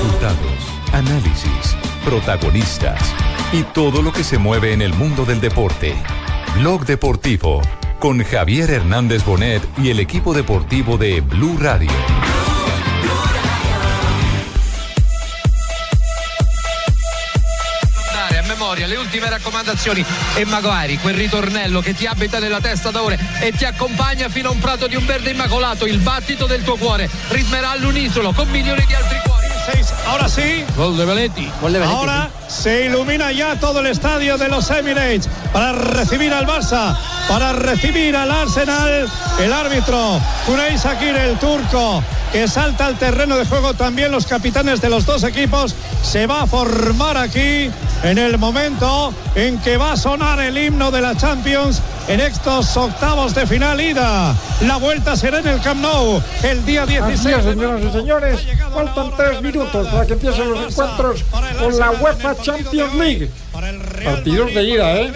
Resultados, análisis, protagonistas y todo lo que se mueve en el mundo del deporte. Blog Deportivo con Javier Hernández Bonet y el equipo deportivo de Blue Radio. le ultime raccomandazioni e magari quel ritornello che ti abita nella testa da ore e ti accompagna fino a un prato di un verde immacolato, il battito del tuo cuore ritmerà all'unisono con milioni di altri Ahora sí. Gol de Belletti. Ahora se ilumina ya todo el estadio de los Emirates para recibir al Barça, para recibir al Arsenal. El árbitro, Unai Sakir, el turco, que salta al terreno de juego. También los capitanes de los dos equipos. Se va a formar aquí en el momento en que va a sonar el himno de la Champions en estos octavos de final ida. La vuelta será en el Camp Nou el día 16. Así es, señoras y señores. Faltan tres minutos para que empiecen los encuentros con la UEFA Champions League. Partidos de ida, ¿eh?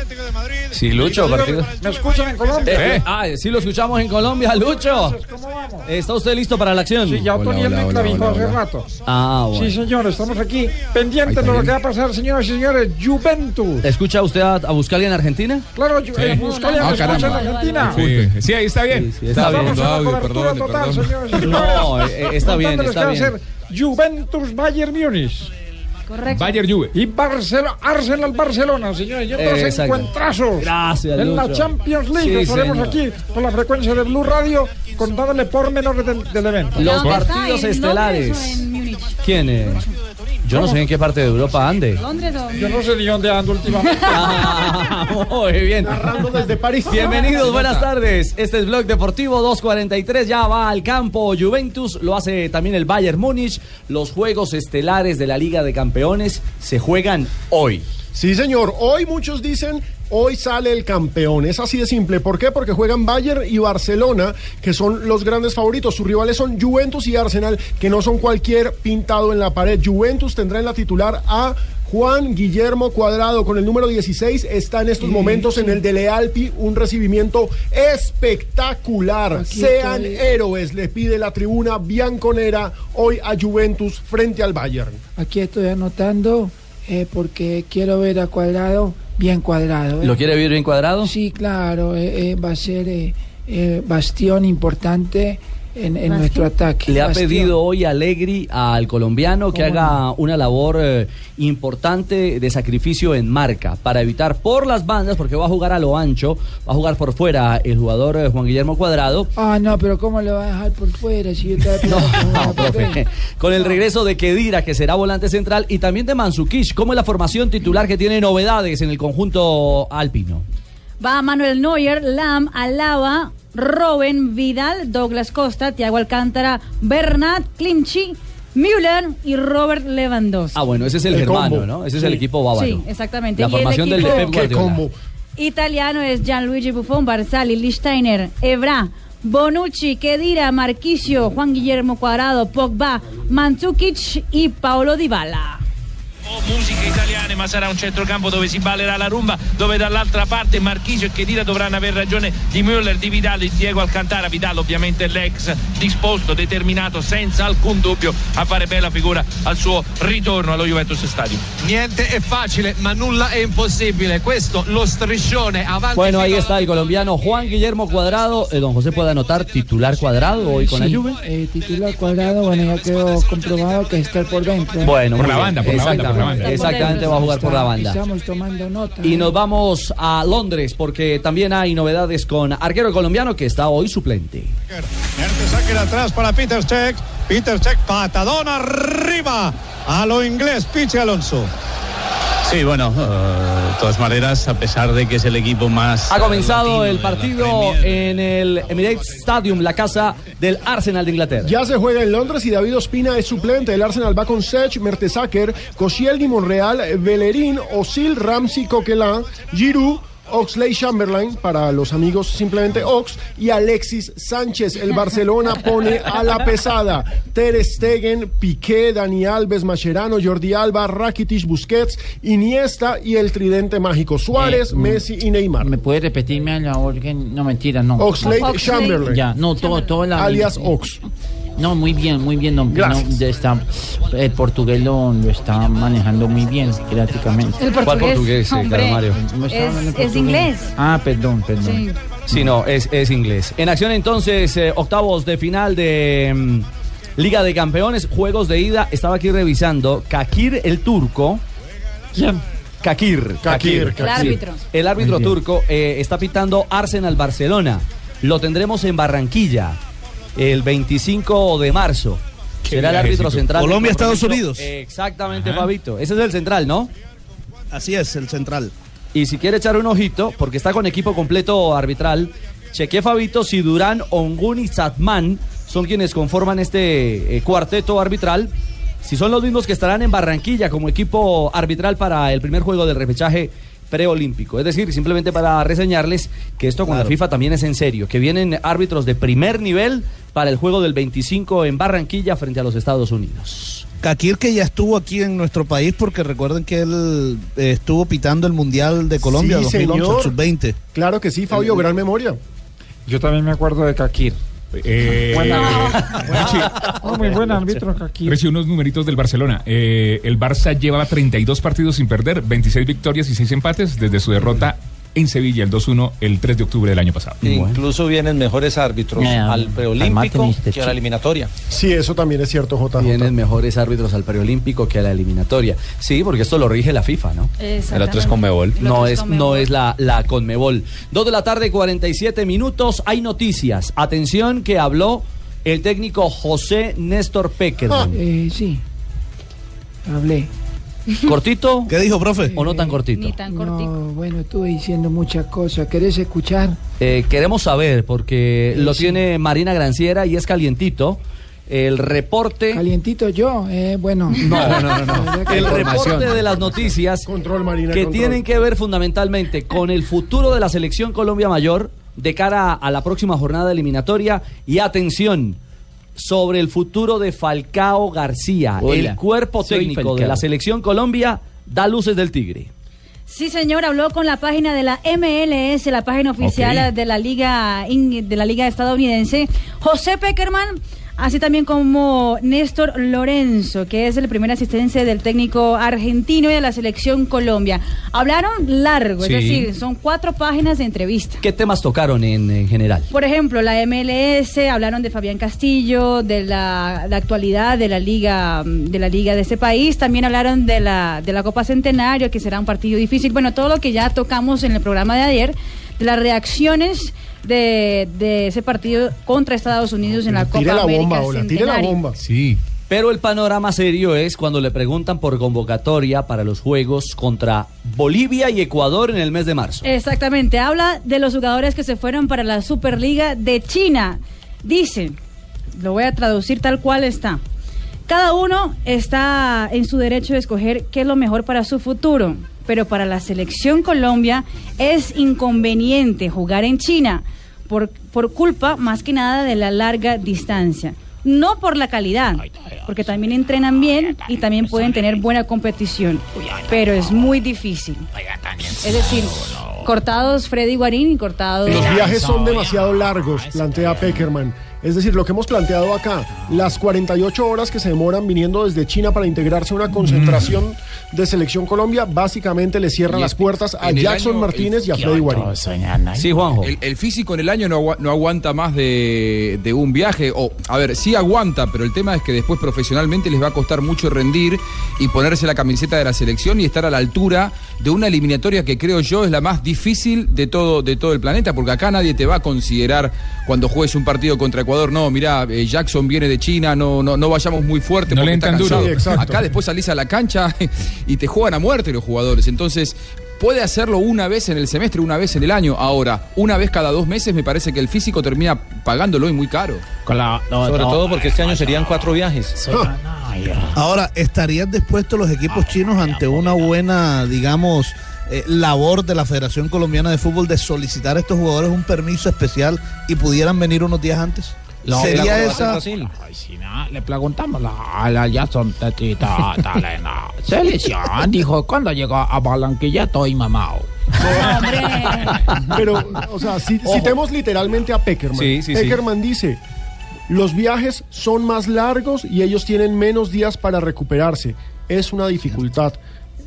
Sí, Lucho, partido. ¿Me escuchan en Colombia? Eh, ah, sí lo escuchamos en Colombia, Lucho. ¿Cómo vamos? ¿Está usted listo para la acción? Sí, ya Otoniel me clavijó hace rato. Ah, bueno. Sí, señor, estamos aquí pendientes de lo que va a pasar, señoras y señores. Juventus. ¿Escucha usted a, a Buscalia en Argentina? Claro, Ju- eh, Buscalia Ah, me escucha en. Argentina. Sí, sí, ahí está bien. Sí, sí, está bien. audio, cobertura perdón, total, perdón. señores y señores. No, eh, eh, está bien, está bien. Juventus Bayern Múnich. Correcto. Bayern Juve. Y Barcelona, Arsenal Barcelona, señores. Y otros Exacto. encuentrazos. Gracias, En la. Champions League. Sí, estaremos señor. aquí por la frecuencia de Blue Radio contándole pormenores del, del evento. Los partidos ¿En estelares. Londres o en Múnich? ¿Quién es? Yo no sé en qué parte de Europa ande. ¿Londres o Yo no sé ni dónde ando últimamente. Ah, Muy bien. desde París. Bienvenidos, buenas tardes. Este es Blog Deportivo 243. Ya va al campo Juventus. Lo hace también el Bayern Múnich. Los juegos estelares de la Liga de Campeones se juegan hoy. Sí, señor. Hoy muchos dicen, hoy sale el campeón. Es así de simple. ¿Por qué? Porque juegan Bayern y Barcelona, que son los grandes favoritos. Sus rivales son Juventus y Arsenal, que no son cualquier pintado en la pared. Juventus tendrá en la titular a Juan Guillermo Cuadrado con el número 16 está en estos momentos en el de Lealpi un recibimiento espectacular. Sean héroes, le pide la tribuna bianconera hoy a Juventus frente al Bayern. Aquí estoy anotando eh, porque quiero ver a Cuadrado bien cuadrado. ¿eh? ¿Lo quiere ver bien cuadrado? Sí, claro, eh, eh, va a ser bastión importante en, en nuestro ataque. Le ha Bastión. pedido hoy Allegri al colombiano que ¿Cómo haga una labor eh, importante de sacrificio en marca para evitar por las bandas, porque va a jugar a lo ancho, va a jugar por fuera el jugador eh, Juan Guillermo Cuadrado. Ah, no, pero ¿cómo lo va a dejar por fuera si yo No, profe. Con el regreso de Kedira, que será volante central, y también de Mansukish. ¿Cómo es la formación titular que tiene novedades en el conjunto alpino? Va Manuel Neuer, Lam, Alaba, Robben, Vidal, Douglas Costa, Thiago Alcántara, Bernat, Klimchi, Müller y Robert Lewandowski. Ah, bueno, ese es el, El germano, combo. ¿no? Ese es Sí. el equipo bávaro. Sí, exactamente. La Y el formación del de equipo- Pep ¡Qué Guardiola. combo! Italiano es Gianluigi Buffon, Barzali, Lichsteiner, Evra, Bonucci, Kedira, Marquisio, Juan Guillermo Cuadrado, Pogba, Mandzukic y Paolo Dybala. Musiche italiane, ma sarà un centrocampo dove si ballerà la rumba, dove dall'altra parte Marchisio e Chedira dovranno aver ragione di Müller, di Vidal, di Diego Alcantara. Vidal ovviamente l'ex disposto, determinato, senza alcun dubbio a fare bella figura al suo ritorno allo Juventus Stadium. Niente è facile, ma nulla è impossibile. Questo lo striscione avanti. Bueno, ahí está el colombiano Juan Guillermo Cuadrado. Eh, don José puede anotar titular cuadrado hoy con Sí, la Juve. eh, titular Cuadrado, bueno, ya quedó comprobado que está por dentro. Bueno, Por la banda, por la banda, por la banda. Exactamente, va a jugar por la banda. Estamos tomando nota. Y ¿eh? nos vamos a Londres porque también hay novedades con arquero colombiano que está hoy suplente. Mertesacker atrás para Peter Check. Peter Check, patadón arriba. A lo inglés, Pichi Alonso. Sí, bueno, eh, de todas maneras, a pesar de que es el equipo más... Ha comenzado el partido en el Emirates Stadium, la casa del Arsenal de Inglaterra. Ya se juega en Londres y David Ospina es suplente. El Arsenal va con Sech, Mertesacker, Koscielny, Monreal, Bellerín, Osil, Ramsey, Coquelin, Giroud, Oxley Chamberlain, para los amigos simplemente Ox, y Alexis Sánchez. El Barcelona pone a la pesada. Ter Stegen, Piqué, Dani Alves, Mascherano, Jordi Alba, Rakitic, Busquets, Iniesta y el tridente mágico Suárez, Eh, mm. Messi y Neymar. ¿Me puede repetirme la orden? No, mentira, no. Oxley Oxley. Chamberlain, Ya, no, todo, todo la... alias Ox. No, muy bien, muy bien, don Pino. Ya está, el portugués lo, lo está manejando muy bien, prácticamente. El ¿Cuál portugués, portugués, eh, hombre, Carlos Mario? Es, portugués. inglés. Ah, perdón, perdón. Sí. Sí, no, es, es inglés. En acción entonces, eh, octavos de final de mm, Liga de Campeones, juegos de ida. Estaba aquí revisando. Kakir el turco. ¿Quién? Kakir. Kakir, El árbitro. El árbitro turco eh, está pitando Arsenal Barcelona. Lo tendremos en Barranquilla el 25 de marzo. Será el árbitro central. Colombia, Estados. Unidos. Exactamente, Fabito. Ese es el central, ¿no? Así es, el central. Y si quiere echar un ojito, porque está con equipo completo arbitral, cheque Fabito si Durán, Ongun y Satman son quienes conforman este eh, cuarteto arbitral. Si son los mismos que estarán en Barranquilla como equipo arbitral para el primer juego del repechaje preolímpico. Es decir, simplemente para reseñarles que esto con la. FIFA también es en serio, que vienen árbitros de primer nivel para el juego del 25 en Barranquilla frente a los Estados Unidos. Kakir que ya estuvo aquí en nuestro país porque recuerden que él eh, estuvo pitando el Mundial de Colombia Sí, 2011, señor. el sub-20. Claro que sí, Fabio, gran memoria. Yo también me acuerdo de Kakir. Eh, Oh, muy buen árbitro Kakir. Reci, unos numeritos del Barcelona. Eh, el Barça llevaba 32 partidos sin perder, 26 victorias y 6 empates desde su derrota en Sevilla el 2-1 el 3 de octubre del año pasado. Incluso vienen mejores árbitros al preolímpico que a la eliminatoria. Sí, eso también es cierto, JJ. Tienen mejores árbitros al preolímpico que a la eliminatoria. Sí, porque esto lo rige la FIFA, ¿no? El otro es Conmebol. No es, Conmebol. no es la, la Conmebol. Dos de la tarde, 47 minutos. Hay noticias. Atención que habló el técnico José Néstor Peckerman. Eh, sí. Hablé. ¿Cortito? ¿Qué dijo, profe? ¿O no tan cortito? Ni tan cortico. No, bueno, estuve diciendo muchas cosas. ¿Querés escuchar? Eh, queremos saber, porque Sí, lo sí. tiene Marina Granciera y es calientito. El reporte. Calientito yo, eh, bueno. No, no, no, El reporte de las noticias Control, Marina. que control. tienen que ver fundamentalmente con el futuro de la selección Colombia Mayor de cara a la próxima jornada eliminatoria y atención sobre el futuro de Falcao García, Hola, el cuerpo técnico de la selección Colombia da luces del Tigre. Sí, señor, habló con la página de la MLS, la página oficial de la liga de la liga estadounidense. José Peckerman, así también como Néstor Lorenzo, que es el primer asistente del técnico argentino y de la selección Colombia. Hablaron largo, Sí. es decir, son cuatro páginas de entrevista. ¿Qué temas tocaron en, en general? Por ejemplo, la MLS, hablaron de Fabián Castillo, de la, la actualidad de la liga de la liga de este país, también hablaron de la de la Copa Centenario, que será un partido difícil. Bueno, todo lo que ya tocamos en el programa de ayer, las reacciones de, de ese partido contra Estados Unidos en la Copa Tire la América bomba, ahora, tire la bomba. Sí. Pero el panorama serio es cuando le preguntan por convocatoria para los Juegos contra Bolivia y Ecuador en el mes de marzo. Exactamente, habla de los jugadores que se fueron para la Superliga de China. Dice, lo voy a traducir tal cual está. Cada uno está en su derecho de escoger qué es lo mejor para su futuro, pero para la selección Colombia es inconveniente jugar en China por, por culpa más que nada de la larga distancia. No por la calidad, porque también entrenan bien y también pueden tener buena competición, pero es muy difícil. Es decir, cortados Freddy Guarín y cortados... Los viajes son demasiado largos, plantea Peckerman. Es decir, lo que hemos planteado acá, las 48 horas que se demoran viniendo desde China para integrarse a una concentración de Selección Colombia, básicamente le cierran las puertas a Jackson año, Martínez y a Freddy Guarín. Sí, Juanjo. El, el físico en el año no, no aguanta más de, de un viaje. O, a ver, sí aguanta, pero el tema es que después profesionalmente les va a costar mucho rendir y ponerse la camiseta de la selección y estar a la altura de una eliminatoria que creo yo es la más difícil de todo, de todo el planeta, porque acá nadie te va a considerar cuando juegues un partido contra Ecuador, no, mirá, eh, Jackson viene de China, no, no, no vayamos muy fuerte. No le porque está entran duro. Sí. Acá después salís a la cancha y te juegan a muerte los jugadores. Entonces, puede hacerlo una vez en el semestre, una vez en el año. Ahora, una vez cada dos meses, me parece que el físico termina pagándolo y muy caro. Sobre todo porque este año serían cuatro viajes. Ahora, ¿estarían dispuestos los equipos chinos ante una buena, digamos, eh, labor de la Federación Colombiana de Fútbol de solicitar a estos jugadores un permiso especial y pudieran venir unos días antes? ¿Sería esa? Ay, si no, le preguntamos a la Jason Tetita Talena. Selección, dijo, cuando llegó a Barranquilla estoy mamado. Pero, o sea, si, citemos literalmente a Peckerman. Sí, sí, sí. Peckerman dice, Los viajes son más largos y ellos tienen menos días para recuperarse. Es una dificultad.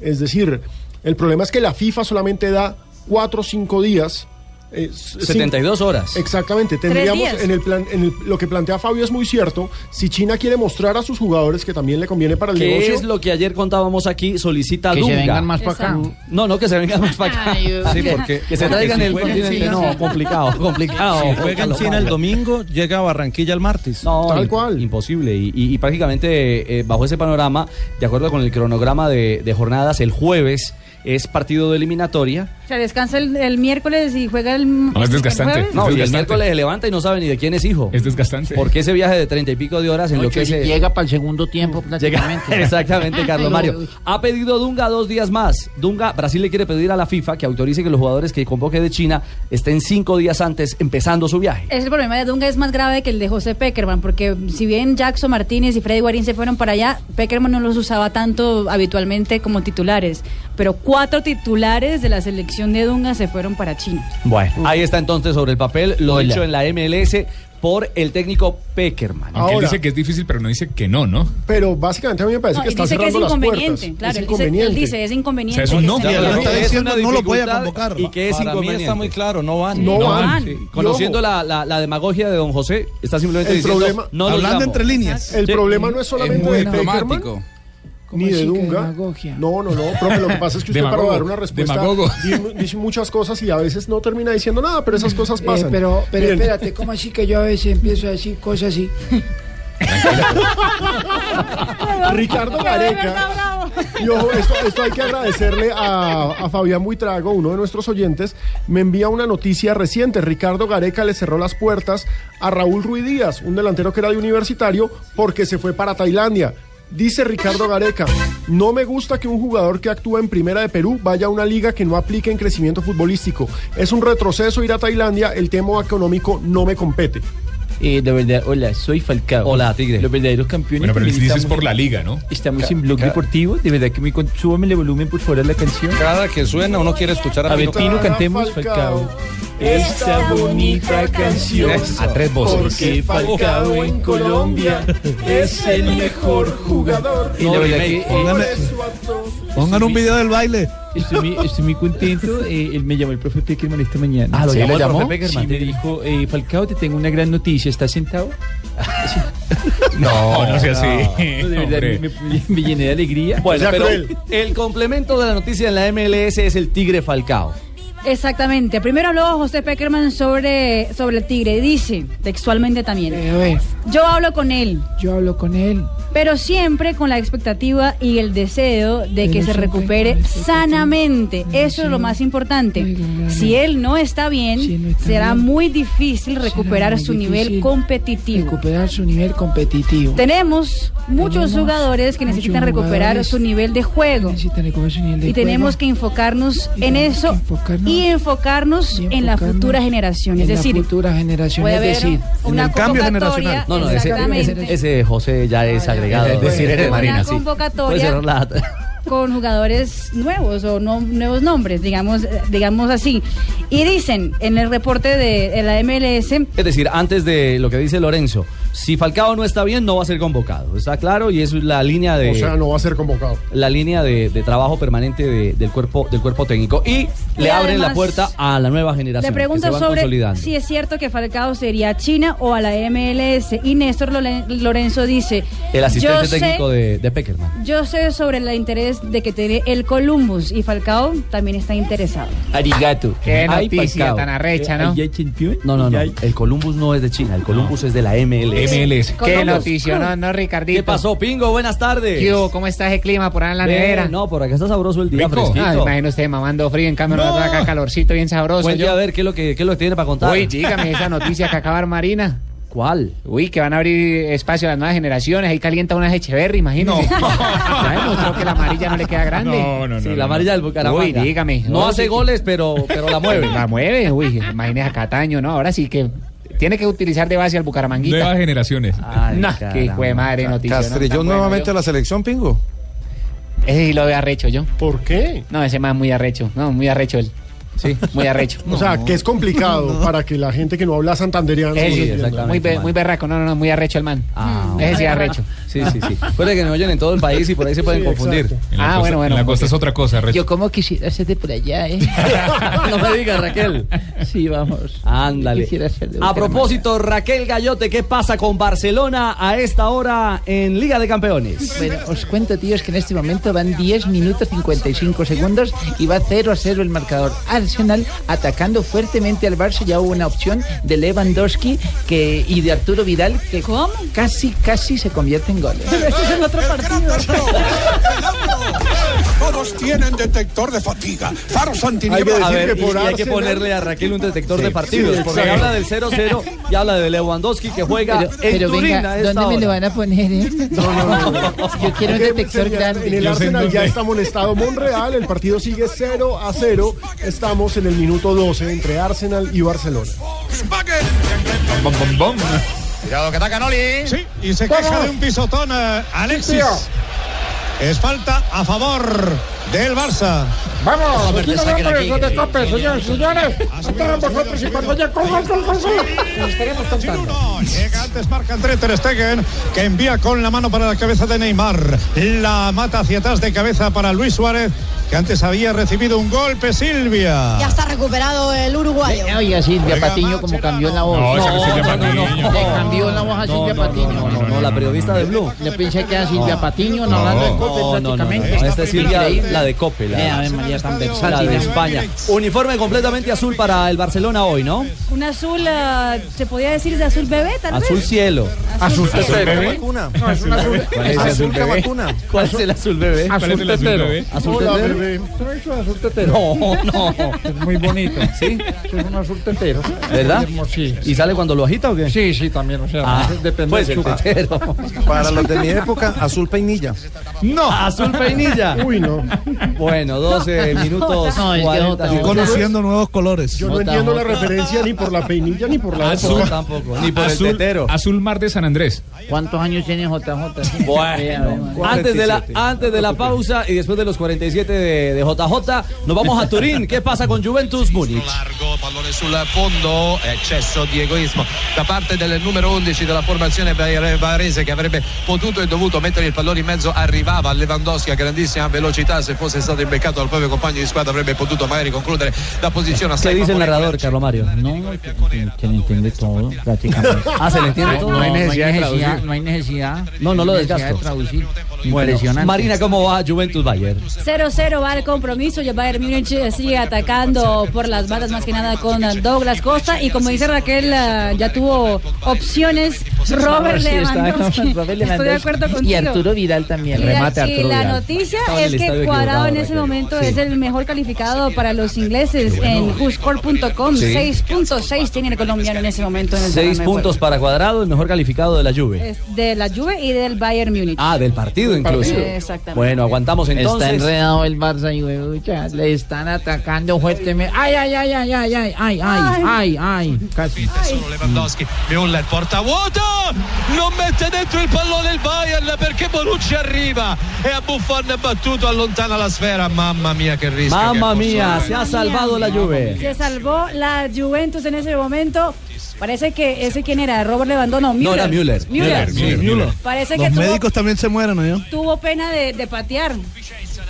Es decir, el problema es que la FIFA solamente da cuatro o cinco días. Eh, s- 72 horas. Exactamente, tendríamos en el plan, en el- lo que plantea Fabio es muy cierto. Si China quiere mostrar a sus jugadores que también le conviene para el ¿Qué negocio, es lo que ayer contábamos aquí? Solicita Que se Dunga. vengan más pa' acá. No, no, que se vengan más para acá. Ay, Dios Sí, mío. porque que se Porque traigan si el juegan continente. No, complicado, complicado. Si juega en China el domingo, llega a Barranquilla el martes. No, im- Imposible. Y, y- y prácticamente eh, bajo ese panorama, de acuerdo con el cronograma de, de jornadas, el jueves es partido de eliminatoria. O sea, descansa el, el miércoles y juega el. No, el jueves. No, y el miércoles se levanta y no sabe ni de quién es hijo. Es desgastante. Porque ese viaje de treinta y pico de horas en lo que se... llega para el segundo tiempo Llega, prácticamente. exactamente, Carlos Mario. Ha pedido Dunga dos días más. Dunga, Brasil le quiere pedir a la FIFA que autorice que los jugadores que convoque de China estén cinco días antes empezando su viaje. Es el problema de Dunga es más grave que el de José Peckerman, porque si bien Jackson Martínez y Freddy Guarín se fueron para allá, Peckerman no los usaba tanto habitualmente como titulares, pero cuatro titulares de la selección de Dunga se fueron para China. Bueno, ahí está entonces sobre el papel lo Hola. dicho en la MLS por el técnico Peckerman. Aunque él Ahora- dice que es difícil, pero no dice que no, ¿no? pero básicamente a mí me parece No, que y está dice que es cerrando las inconveniente, puertas. claro, es él dice, inconveniente. él dice, es inconveniente. O sea, es no, claro, está es diciendo, no lo voy a convocar. Y que es Para mí inconveniente. está muy claro, no van. No No van. van. Sí. Conociendo la, la, la demagogia de don José, está simplemente El diciendo, problema- no Hablando llamo. entre líneas. El Sí. problema no es solamente muy de Peckerman, diplomático. Ni de Dunga. demagogia? No, no, no, profe, lo que pasa es que usted Demagogo, para dar una respuesta dice muchas cosas y a veces no termina diciendo nada, pero esas cosas Eh, pasan. pero pero Miren, espérate, ¿cómo así que yo a veces empiezo a decir cosas así? Ricardo Gareca. Y ojo, esto, esto hay que agradecerle a, a Fabián Buitrago, uno de nuestros oyentes. Me envía una noticia reciente. Ricardo Gareca le cerró las puertas a Raúl Ruiz Díaz, un delantero que era de universitario, porque se fue para Tailandia. Dice Ricardo Gareca, no me gusta que un jugador que actúa en Primera de Perú vaya a una liga que no aplique en crecimiento futbolístico. Es un retroceso ir a Tailandia, el tema económico no me compete. Eh, la verdad, hola, soy Falcao. Hola, Tigre. Los verdaderos campeones. Bueno, pero también dices por la liga, ¿no? Estamos en blog deportivo, de verdad que muy con... Súbame el volumen por favor a la canción. Cada que suena uno quiere escuchar a, A ver, Pino. Pino, cantemos Falcao. Esta bonita canción. A tres voces. Porque Falcao en Colombia es el mejor jugador. Y la verdad que eh, Póngame- Pongan un video del baile. Estoy, muy, estoy muy contento. eh, él me llamó el profe Peckerman esta mañana. Ah, ¿lo ¿Sí llamó el profe Peckerman? Sí, me dijo, eh, Falcao, te tengo una gran noticia. ¿Estás sentado? No, no sea así. No, de verdad, me, me- me llené de alegría. Bueno, pero el complemento de la noticia en la MLS es el Tigre Falcao. Exactamente. Primero habló José Peckerman sobre, sobre el Tigre. Dice, textualmente también, Eh, yo hablo con él, yo hablo con él. pero siempre con la expectativa y el deseo de que se recupere sanamente. Eso es lo más importante. Si él no está bien, Si no está será bien, muy difícil recuperar muy su nivel competitivo. Recuperar su nivel competitivo. Tenemos muchos Tenemos jugadores que muchos necesitan recuperar jugadores su nivel de juego. Necesitan recuperar su nivel de Y tenemos que enfocarnos Y en eso enfocarnos y enfocarnos y en la enfocarnos futura generación. Es en decir, la futura generación. puede Es decir, una en el cambio generacional. No, no, ese, ese- ese José ya es agregado. Es decir, eres Una Marina, sí. convocatoria. La- con jugadores nuevos o no, nuevos nombres, digamos, digamos así. Y dicen en el reporte de, de la MLS, Es decir, antes de lo que dice Lorenzo, si Falcao no está bien, no va a ser convocado. Está claro y es la línea de O sea, no va a ser convocado. la línea de, de trabajo permanente de- del cuerpo del cuerpo técnico y le Y abren la puerta a la nueva generación. le pregunta sobre consolidando. si es cierto que Falcao sería a China o a la MLS. Y Néstor Lorenzo dice, el asistente sé- técnico de, de Peckerman. Yo sé sobre el interés de que tiene el Columbus y Falcao también está interesado. Arigato. Qué Ay, noticia Falcao. tan arrecha, Eh, ¿no? No, no, no. El Columbus no es de China, el Columbus es de la MLS. MLS. Qué Columbus. noticia, ¿no, no, Ricardito? ¿Qué pasó, Pingo? Buenas tardes. ¿Qué hubo? ¿Cómo está ese clima por ahí en la Bien, nevera? No, por acá está sabroso el día, Rico. fresquito. Ah, imagino usted mamando frío, en cambio No. acá calorcito bien sabroso. Cuente yo. a ver qué es lo que, qué es lo que tiene para contar. Uy, dígame esa noticia que acaba de Marina. ¿Cuál? Uy, que van a abrir espacio a las nuevas generaciones. Ahí calienta una Echeverry, imagínese. Ya demostró que la amarilla no le queda grande. No, no, no. Sí, no, la no. amarilla del Bucaramanga. Uy, dígame. No No, hace sí. goles, pero, pero la mueve. La mueve, uy, imagínese a Cataño, ¿no? Ahora sí que tiene que utilizar de base al Bucaramanguita. Nuevas generaciones. Ay, no, caramba. qué hijo de madre noticia. ¿no? Castrillón bueno, nuevamente a la selección, Pingo. Ese sí lo veo arrecho yo. ¿Por qué? No, ese más muy arrecho. No, muy arrecho él. Sí, muy arrecho. O sea, que es complicado para que la gente que no habla santanderiano. Lo sí, entienda. muy, be- muy berraco, no, no, no, muy arrecho el man. Ah, Ese sí arrecho. Sí, sí, sí. Puede que nos oyen en todo el país y por ahí se pueden Sí, confundir. Ah, costa- bueno, bueno, En la costa es otra cosa, Recho. Yo como quisiera ser de por allá, ¿eh? no me digas, Raquel. Sí, vamos. Ándale. Quisiera ser de A propósito, Raquel Gallote, ¿qué pasa con Barcelona a esta hora en Liga de Campeones? Bueno, os cuento, tíos, que en este momento van 10 minutos 55 segundos y va 0 a 0 el marcador. Atacando fuertemente al Barça. Ya hubo una opción de Lewandowski que, y de Arturo Vidal que casi, casi se convierte en goles. Este es el otro partido. Todos tienen detector de fatiga. Faros antiniebla. A ver, y, y hay que ponerle a Raquel un detector de partidos, sí, porque exacto. habla del 0-0 y habla de Lewandowski que juega Pero, en pero Turín venga, a esta ¿dónde me hora. lo van a poner? eh? Yo quiero un detector grande. En el Arsenal ya está molestado Monreal, el partido sigue 0 a 0. Estamos en el minuto 12 entre Arsenal y Barcelona. Cuidado que ataca Noli. Sí, y se queja de un pisotón eh, Alexis. Es falta a favor del Barça. Vamos, aquí nos vamos de cope, señores, señores. Entraron vosotros y cuando ya gol, gol, gol, estaremos. Llega antes marca André Ter Stegen, que envía con la mano para la cabeza de Neymar. La mata hacia atrás de cabeza para Luis Suárez, que antes había recibido un golpe Silvia. Ya está recuperado el uruguayo. Eh, Oiga, Silvia Patiño como cambió la voz. No, no. Le cambió la voz a Silvia Patiño. No, no, la periodista de Blue. Yo pensé que era Silvia Patiño, no No, no, no, prácticamente. no, esta es Silvia, Increíble. la de Cope, la, Eh, María, tan la de España. Uniforme completamente azul para el Barcelona hoy, ¿no? Un azul, ah, se podía decir de azul bebé, tal vez. Azul cielo. Azul bebé. vacuna. No, es un azul. ¿Cuál es el azul bebé? ¿Cuál es el azul bebé? Azul tetero. ¿Azul tetero? bebé. ¿No es un azul tetero? No, no. Es muy bonito. ¿Sí? Es un azul tetero. ¿Verdad? Sí. ¿Y sale cuando lo agita o qué? Sí, sí, también, o sea, Ah, depende pues del tetero. Para los de mi época, azul peinilla. No, azul peinilla. Uy, no. Bueno, 12 minutos No, es que 40 otra- Y segundos. conociendo nuevos colores. Yo no entiendo la referencia ni por la peinilla ni por la Azul época. Tampoco, ni por el Azul, tetero. azul mar de San Andrés. ¿Cuántos años tiene JJ? Bueno, antes de, la, antes de la pausa y después de los 47 de, de JJ, nos vamos a Turín. ¿Qué pasa con Juventus Múnich? largo, pallone sul fondo, eccesso di egoismo da parte del numero 11 della formazione varese che avrebbe potuto e dovuto mettere il pallone in mezzo, arrivava a Lewandowski a grandissima velocità, se fosse stato imbeccato dal proprio compagno di squadra avrebbe potuto magari concludere da posizione ¿Qué assai dice el favorevole. narrador, Carlos Mario? No, se le entiende todo, prácticamente. Ah, ¿se le entiende todo? No, hay necesidad, no hay necesidad. No, no lo desgasto. de traducir. Impresionante. Marina, ¿cómo va Juventus Bayern? 0-0 va el compromiso. Ya Bayern Múnich sigue atacando por las bandas más que nada con Douglas Costa. Y como dice Raquel, eh, ya tuvo opciones Robert Lewandowski. Estoy de acuerdo contigo. Y Arturo Vidal también. Y la, y la noticia es que estadio Cuadrado en ese momento Sí. es el mejor calificado para los ingleses en WhoScore.com. Sí. 6.6 tiene el colombiano en ese momento. En el Seis terreno de puntos para Cuadrado, el mejor calificado de la Juve. de la Juve y del Bayern Múnich. Ah, del partido incluso. Exactamente. Bueno, aguantamos entonces. Está enredado el Barça y huevucha, le están atacando fuertemente. Ay, ay, ay, ay, ay, ay, ay, ay, ay, ay, casi. Solo Lewandowski, Müller porta vuoto, non mette dentro il pallone il Bayern perché Bonucci arriva e a Buffon è battuto, allontana la sfera, mamma mia che rischio. Mamma posso- se ha salvado la Juve. Se salvó la Juventus en ese momento. Parece que ese quién era, Robert Lewandowski, no, Müller. No, era Müller. Müller. Müller. Parece que Los tuvo, médicos también se mueren, ¿no? tuvo pena de, de patear.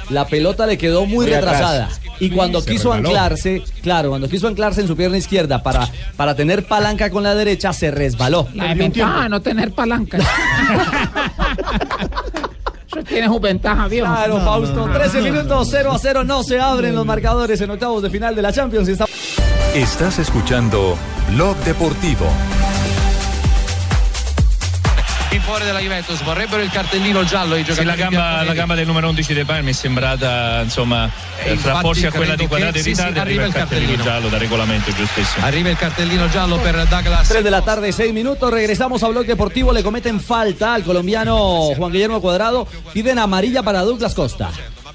La pelota le quedó muy Muy atrás. retrasada. Y cuando Se quiso anclarse, claro, cuando quiso anclarse en su pierna izquierda para, para tener palanca con la derecha, se resbaló. La de no tener palanca. Tiene su ventaja, viejo. Claro, Fausto. 13 minutos, 0 a 0. No se abren los marcadores en octavos de final de la Champions. está- Estás escuchando Blog Deportivo. In fuori della Juventus vorrebbero il cartellino giallo i Sì, giocatori la gamba, la gamba del numero 11 dei Bayern mi è sembrata insomma E infatti frapporsi a quella di che- e sì, sì, ritardi arriva arriva il il cartellino cartellino. giallo da regolamento giustissimo Arriva il cartellino giallo per Douglas 3 de la tarde, 6 minutos. Regresamos a Blog Deportivo. Le cometen falta al colombiano Juan Guillermo Cuadrado. Piden amarilla para Douglas Costa.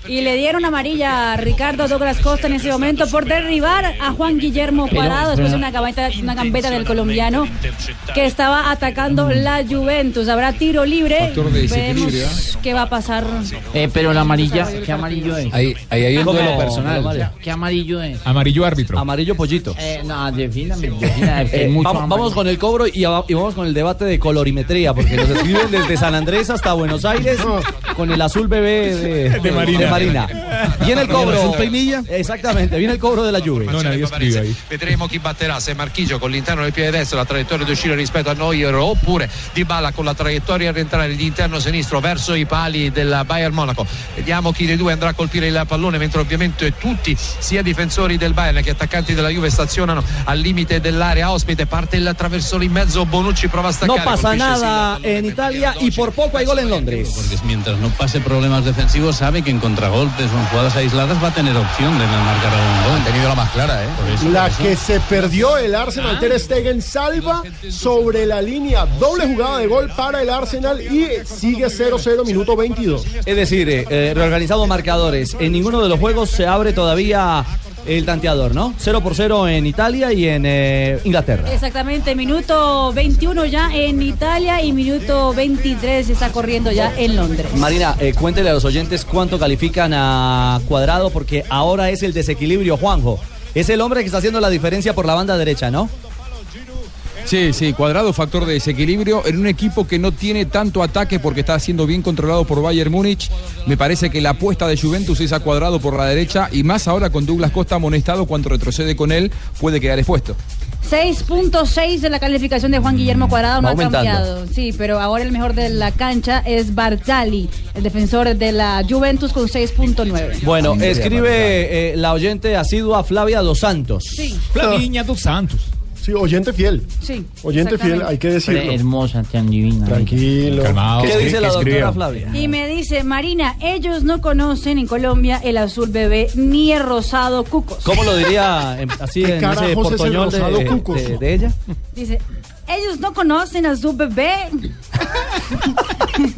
Y le dieron amarilla a Ricardo Douglas Costa en ese momento por derribar a Juan Guillermo Parado después de una gambeta, una gambeta del colombiano que estaba atacando la Juventus. Habrá tiro libre. Veremos qué va a pasar. Eh, pero la amarilla, ¿qué amarillo es? Ahí- ahí hay un duelo personal. ¿Qué- ¿Qué amarillo es? Amarillo árbitro. Amarillo pollito. Eh, no, defíname, defíname, Eh, es mucho vamos, con el cobro y, a- y vamos con el debate de colorimetría, porque nos escriben desde San Andrés hasta Buenos Aires con el azul bebé de, De Marina. Marina. Viene el cobro. Exactamente, viene el cobro de la Juve. No, nadie escribe ahí. Vedremo chi batterà, se Marchisio con l'interno del piede destro, la traiettoria di uscire rispetto a Neuer, oppure Di Bala con la traiettoria a rientrare di interno sinistro verso i pali del Bayern Monaco. Vediamo chi dei due andrà a colpire il pallone, mentre ovviamente tutti, sia difensori del Bayern che attaccanti della Juve, stazionano al limite dell'area ospite. Parte il traversone in mezzo, Bonucci prova a No staccare. pasa colpisce nada en Italia y por poco hay gol en Londres. Porque mientras no pase problemas defensivos, sabe que en contragolpes o en jugadas aisladas va a tener opción de marcar algún gol. Ha tenido la más clara, ¿eh? La que se perdió el Arsenal, Ter Stegen salva sobre la línea. Doble jugada de gol para el Arsenal y sigue 0-0, minuto 22. Es decir, eh, eh, reorganizado marcadores. En ninguno de los juegos se abre todavía el tanteador, ¿no? 0 por 0 en Italia y en eh, Inglaterra. Exactamente, minuto 21 ya en Italia y minuto 23 está corriendo ya en Londres. Marina, eh, cuéntele a los oyentes cuánto califican a Cuadrado, porque ahora es el desequilibrio, Juanjo. Es el hombre que está haciendo la diferencia por la banda derecha, ¿no? Sí, sí, cuadrado factor de desequilibrio en un equipo que no tiene tanto ataque porque está siendo bien controlado por Bayern Múnich. Me parece que la apuesta de Juventus es a cuadrado por la derecha y más ahora con Douglas Costa amonestado cuando retrocede con él puede quedar expuesto. 6.6 de la calificación de Juan Guillermo Cuadrado no ha aumentando. cambiado. Sí, pero ahora el mejor de la cancha es Barzali, el defensor de la Juventus con 6.9. Bueno, escribe eh, la oyente asidua Flavia Dos Santos. Sí. Flaviña dos Santos. Sí, oyente fiel. Sí. Oyente fiel, hay que decirlo. Hermosa, tan divina. Tranquilo. Calmado. ¿Qué dice la doctora Flavia? Y me dice, Marina, ellos no conocen en Colombia el azul bebé ni el rosado cucos. ¿Cómo lo diría así ¿Qué en carajos ese es el portoñol de, rosado cucos? de- de ella? Dice, ellos no conocen azul bebé.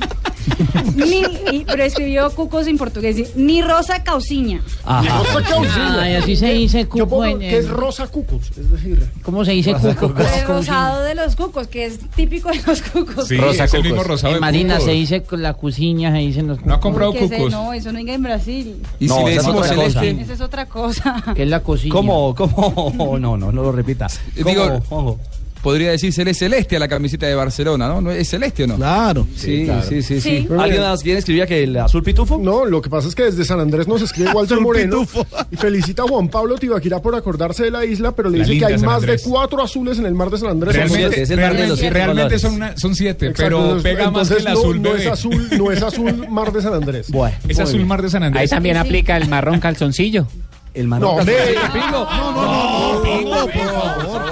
ni, y- pero escribió cucos en portugués, ni rosa cauciña. Rosa Cauciña. Ay, así se dice Yo cuco pongo en- que es rosa cucos, es decir. ¿Cómo se dice Rosa cuco? cucos. El rosado de los cucos, que es típico de los cucos. Sí, es el mismo rosado En de Marina cucos. se dice la cuciña, se dicen los No ha comprado Que ese- cucos. no, eso no venga en Brasil. Y No, si le es decimos otra cosa. celeste, Esa es otra cosa. que es la cocina. ¿Cómo? ¿Cómo? No, no, no lo repita. ¿Cómo, Digo- Juanjo? Podría decírsele celeste a la camiseta de Barcelona, ¿no? ¿No ¿Es celeste o no? Claro. Sí, claro. sí, sí, sí. Sí. ¿Alguien más quién escribía que el azul pitufo? No, lo que pasa es que desde San Andrés nos escribe Walter Azul Moreno pitufo. y felicita a Juan Pablo Tibaquira por acordarse de la isla, pero le La dice que hay San más Andrés. de cuatro azules en el mar de San Andrés. Realmente, es el mar de los realmente, siete realmente colores. son, una- son siete, Exacto, pero entonces- pega más que el no- azul no, bebé. es azul, no es azul mar de San Andrés. Bueno, Es azul mar de San Andrés. Ahí también aplica el marrón calzoncillo. el No, marrón. hombre. Pingo. No, no, no, no, Pingo, por favor.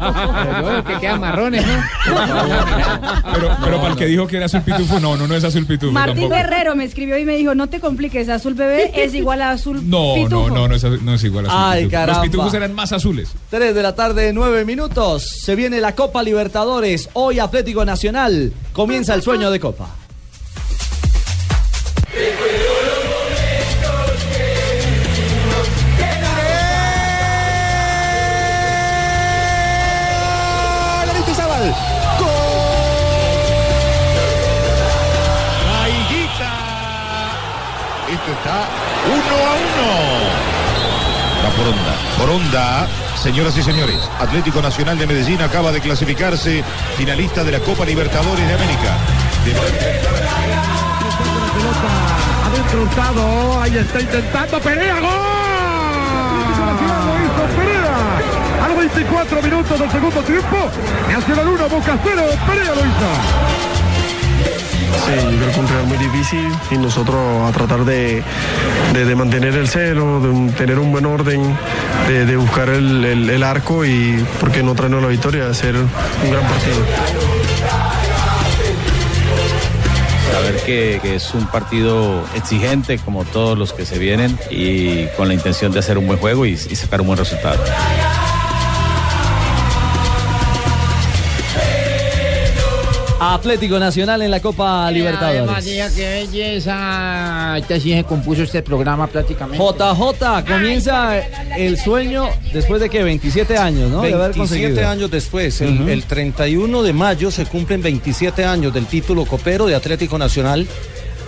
Pero que quedan marrones, ¿no? Pero, pero para el que dijo que era azul pitufo, no, no, no es azul pitufo Martín tampoco. Guerrero me escribió y me dijo, no te compliques, azul bebé es igual a azul No, pitufo. no, no, no es, no es igual a azul Ay, pitufo. caramba. Los pitufos eran más azules. 3 de la tarde, 9 minutos. Se viene la Copa Libertadores. Hoy Atlético Nacional. Comienza el sueño de Copa. A uno. Va por onda. Por onda, señoras y señores. Atlético Nacional de Medellín acaba de clasificarse finalista de la Copa Libertadores de América. Hurtado, ahí está intentando Perea, gol. Lo hizo Perea. A los 24 minutos del segundo tiempo. Nacional 1, Boca 0, Perea lo hizo. Sí, yo creo que un rival muy difícil y nosotros a tratar de, de- mantener el celo, de tener un buen orden, de, buscar el, el- arco y, ¿por qué no traernos la victoria? Hacer un gran partido. Saber que, que es un partido exigente como todos los que se vienen y con la intención de hacer un buen juego y sacar un buen resultado. Atlético Nacional en la Copa Libertadores. María, qué belleza. Ahorita sí se compuso este programa prácticamente. JJ comienza el sueño después de que 27 años, ¿no? De haber 27 conseguido. años después, el, Ujú. el 31 de mayo se cumplen 27 años del título copero de Atlético Nacional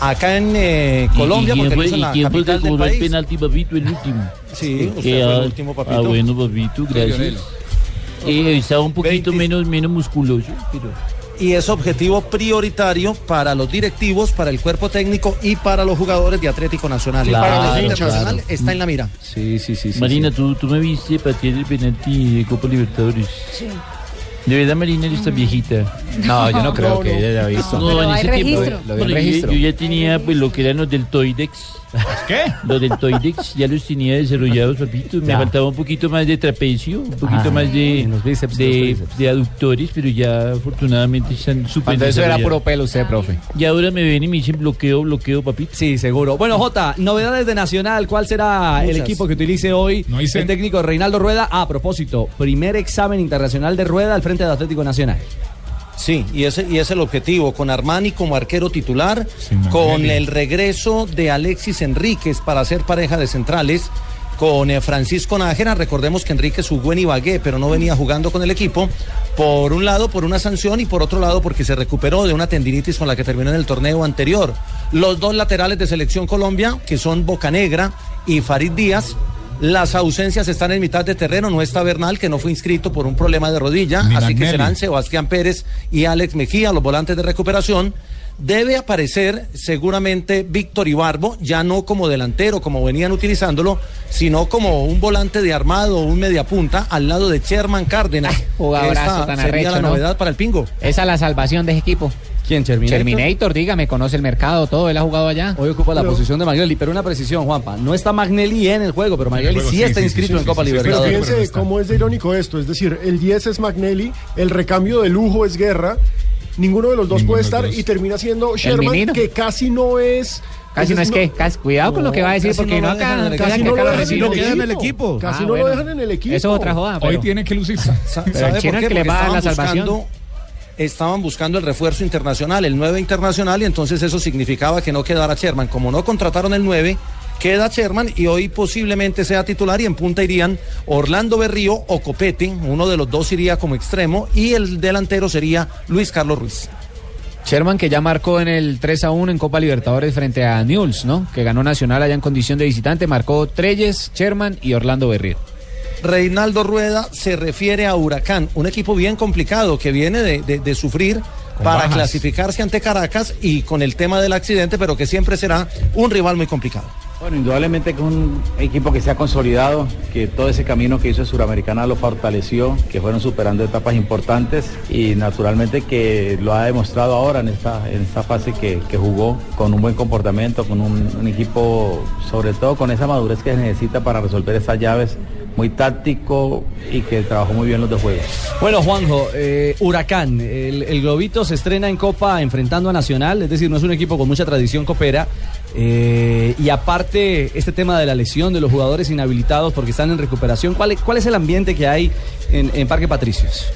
acá en eh, Colombia, ¿Y quién porque fue, y quién el que cobró penalti, papito, el último? Sí, usted fue el último, papito. Ah, bueno, papito, gracias. Eh, estaba un poquito menos, menos musculoso, pero... Y es objetivo prioritario para los directivos, para el cuerpo técnico y para los jugadores de Atlético Nacional. Claro, para el claro. internacional está en la mira. Sí, sí, sí. Marina, Tú, tú me viste patear el penalti de Copa Libertadores. Sí. De verdad, Marina, eres tan viejita. No, yo no creo que ella haya visto. No, en ese tiempo. registro. Lo vi en bueno, yo- registro. Yo, ya tenía pues lo que eran los deltoidex. ¿Qué? Los deltoidex ya los tenía desarrollados, papito. Me Ya. faltaba un poquito más de trapecio, un poquito Ah, más de, en los bíceps, de, los de aductores, pero ya afortunadamente están súper Cuando eso era puro pelo usted, profe. Y ahora me ven y me dicen bloqueo, bloqueo, papito. Sí, seguro. Bueno, Jota, novedades de Nacional. ¿Cuál será el equipo que utilice hoy No hice- el técnico Reinaldo Rueda? Ah, a propósito, primer examen internacional de Rueda al frente del Atlético Nacional. Sí, y ese y es el objetivo, con Armani como arquero titular, con el regreso de Alexis Enríquez para ser pareja de centrales, con eh, Francisco Nájera, recordemos que Enríquez jugó en Ibagué, pero no venía jugando con el equipo, por un lado por una sanción y por otro lado porque se recuperó de una tendinitis con la que terminó en el torneo anterior. Los dos laterales de Selección Colombia, que son Bocanegra y Farid Díaz, las ausencias están en mitad de terreno, no está Bernal, que no fue inscrito por un problema de rodilla, Ni así que serán Sebastián Pérez y Alex Mejía, los volantes de recuperación. Debe aparecer seguramente Víctor Ibarbo, ya no como delantero, como venían utilizándolo, sino como un volante de armado o un mediapunta al lado de Sherman Cárdenas. que jugadorazo esta tan sería arrecho, la ¿no? novedad para el Pingo. Esa es la salvación de ese equipo. ¿Quién, Terminator? Terminator, dígame, conoce el mercado, todo, él ha jugado allá. Hoy ocupa la Pero- posición de Magnelli, pero una precisión, Juanpa. No está Magnelli en el juego, pero Magnelli juego, sí, sí, está sí, inscrito sí, en sí, Copa sí, sí, Pero Libertadores. fíjense cómo es de irónico esto. Es decir, el 10 es Magnelli, el recambio de lujo es Guerra. Ninguno de los dos Ninguno puede estar dos. y termina siendo Sherman, que casi no es. Casi no es que, casi, cuidado con lo que va a decir, porque no acá, casi no lo dejan en el equipo. Casi Ah, no bueno. lo dejan en el equipo. Eso es otra joda. Hoy tiene que lucirse. Sa- Pero ¿Sabe el chino que le va a dar la salvación. Estaban buscando el refuerzo internacional, el 9 internacional, y entonces eso significaba que no quedara Sherman. Como no contrataron el 9, queda Sherman y hoy posiblemente sea titular y en punta irían Orlando Berrío o Copete, uno de los dos iría como extremo y el delantero sería Luis Carlos Ruiz. Sherman que ya marcó en el 3 a 1 en Copa Libertadores frente a Newell's, ¿no? Que ganó Nacional allá en condición de visitante, marcó Treyes, Sherman y Orlando Berrío. Reinaldo Rueda se refiere a Huracán, un equipo bien complicado que viene de, de- de sufrir para bajas. clasificarse ante Caracas y con el tema del accidente, pero que siempre será un rival muy complicado. Bueno, indudablemente que un equipo que se ha consolidado, que todo ese camino que hizo Suramericana lo fortaleció, que fueron superando etapas importantes y naturalmente que lo ha demostrado ahora en esta, en esta fase que, que jugó con un buen comportamiento, con un, un equipo sobre todo con esa madurez que se necesita para resolver esas llaves, muy táctico y que trabajó muy bien los dos juegos. Bueno, Juanjo, eh, Huracán, el, Globito se estrena en Copa enfrentando a Nacional, es decir, no es un equipo con mucha tradición copera. eh, y aparte, este tema de la lesión de los jugadores inhabilitados porque están en recuperación, ¿cuál, es- cuál es el ambiente que hay en, en Parque Patricios?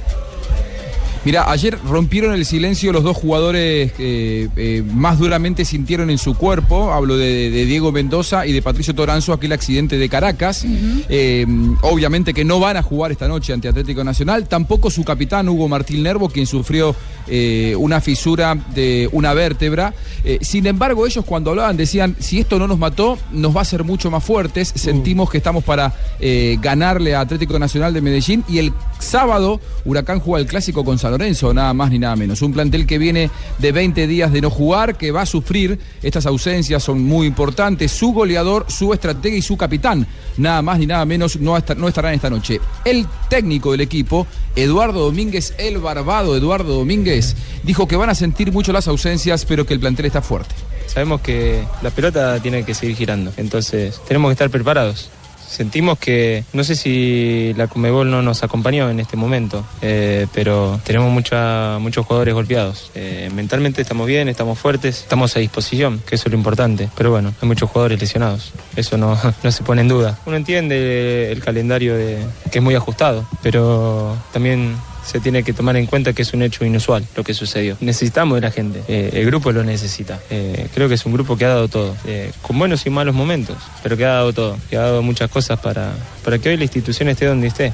Mira, ayer rompieron el silencio los dos jugadores que eh, más duramente sintieron en su cuerpo. Hablo de, de Diego Mendoza y de Patricio Toranzo, aquel accidente de Caracas. Eh, obviamente que no van a jugar esta noche ante Atlético Nacional. Tampoco su capitán, Hugo Martín Nervo, quien sufrió eh, una fisura de una vértebra. Sin embargo, ellos cuando hablaban decían, si esto no nos mató, nos va a hacer mucho más fuertes. Sentimos que estamos para eh, ganarle a Atlético Nacional de Medellín. Y el sábado, Huracán juega el clásico con San Lorenzo, nada más ni nada menos. Un plantel que viene de 20 días de no jugar, que va a sufrir. Estas ausencias son muy importantes. Su goleador, su estratega y su capitán, nada más ni nada menos, no, no estarán esta noche. El técnico del equipo, Eduardo Domínguez, el barbado Eduardo Domínguez, dijo que van a sentir mucho las ausencias, pero que el plantel está fuerte. Sabemos que la pelota tiene que seguir girando, entonces tenemos que estar preparados. Sentimos que, no sé si la Comebol no nos acompañó en este momento, eh, pero tenemos mucha, muchos jugadores golpeados. Eh, mentalmente estamos bien, estamos fuertes, estamos a disposición, que eso es lo importante. Pero bueno, hay muchos jugadores lesionados, eso no, no se pone en duda. Uno entiende el calendario de, que es muy ajustado, pero también se tiene que tomar en cuenta que es un hecho inusual lo que sucedió. Necesitamos de la gente, eh, el grupo lo necesita. Eh, creo que es un grupo que ha dado todo, eh, con buenos y malos momentos, pero que ha dado todo, que ha dado muchas cosas para, para que hoy la institución esté donde esté.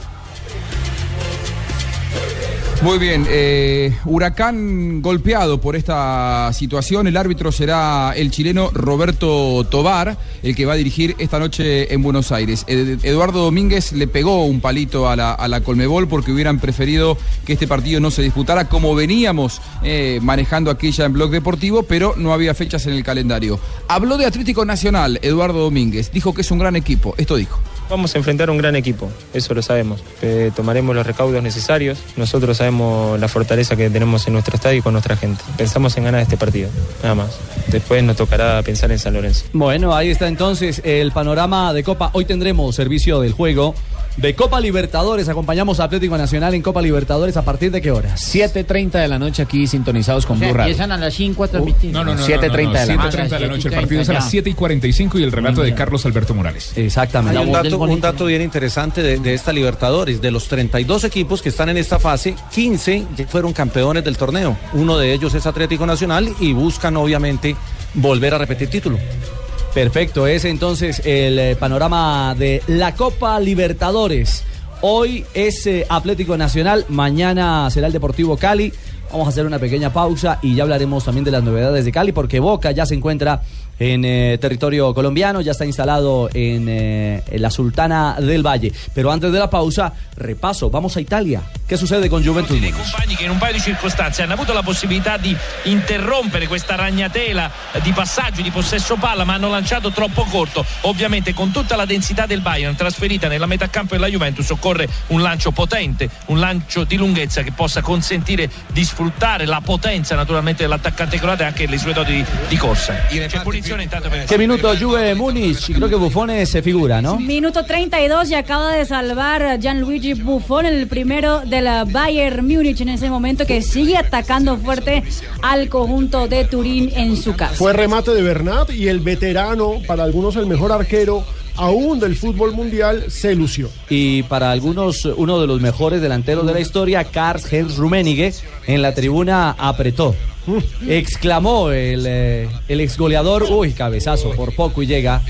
Muy bien, eh, Huracán golpeado por esta situación. El árbitro será el chileno Roberto Tobar, el que va a dirigir esta noche en Buenos Aires. Ed- Eduardo Domínguez le pegó un palito a la, Colmebol porque hubieran preferido que este partido no se disputara como veníamos eh, manejando aquella en Blog Deportivo, pero no había fechas en el calendario. Habló de Atlético Nacional, Eduardo Domínguez. Dijo que es un gran equipo. Esto dijo. Vamos a enfrentar un gran equipo, eso lo sabemos. Eh, tomaremos los recaudos necesarios. Nosotros sabemos la fortaleza que tenemos en nuestro estadio y con nuestra gente. Pensamos en ganar este partido, nada más. Después nos tocará pensar en San Lorenzo. Bueno, ahí está entonces el panorama de Copa. Hoy tendremos servicio del juego de Copa Libertadores. Acompañamos a Atlético Nacional en Copa Libertadores a partir de qué horas? 7.30 de la noche aquí sintonizados con O sea, Blue Radio. empiezan a las 5 a transmitir. No, no, no. no, 7:30 no, no, de la noche. 7:30 de la noche. El 7:30 partido es a las ya. 7 y 45 y el relato de Carlos Alberto Morales. Exactamente. Hay un dato, un dato bien interesante de, de esta Libertadores. De los 32 equipos que están en esta fase, 15 ya fueron campeones del torneo. Uno de ellos es Atlético Nacional y buscan obviamente volver a repetir título. Perfecto, es entonces el eh, panorama de la Copa Libertadores. Hoy es eh, Atlético Nacional, mañana será el Deportivo Cali. Vamos a hacer una pequeña pausa y ya hablaremos también de las novedades de Cali, porque Boca ya se encuentra en eh, territorio colombiano, ya está instalado en, eh, en la Sultana del Valle. Pero antes de la pausa, repaso, vamos a Italia. ¿Qué sucede con Juventus? dei compagni che in un paio di circostanze hanno avuto la possibilità di interrompere questa ragnatela di passaggio di possesso palla ma hanno lanciato troppo corto ovviamente con tutta la densità del Bayern trasferita nella metà campo della Juventus occorre un lancio potente un lancio di lunghezza che possa consentire di sfruttare la potenza naturalmente dell'attaccante croata e anche le sue doti di, di corsa ¿Qué minuto Juve Múnich? Creo que Buffone se figura, ¿no? Minuto 32 y acaba de salvar Gianluigi Buffon, el primero del Bayern Múnich en ese momento que sigue atacando fuerte al conjunto de Turín en su casa. Fue remate de Bernat y el veterano, para algunos el mejor arquero aún del fútbol mundial, se lució. Y para algunos, uno de los mejores delanteros de la historia, Karl-Heinz Rummenigge, en la tribuna apretó. Exclamó el, eh, el exgoleador, uy, cabezazo, por poco y llega,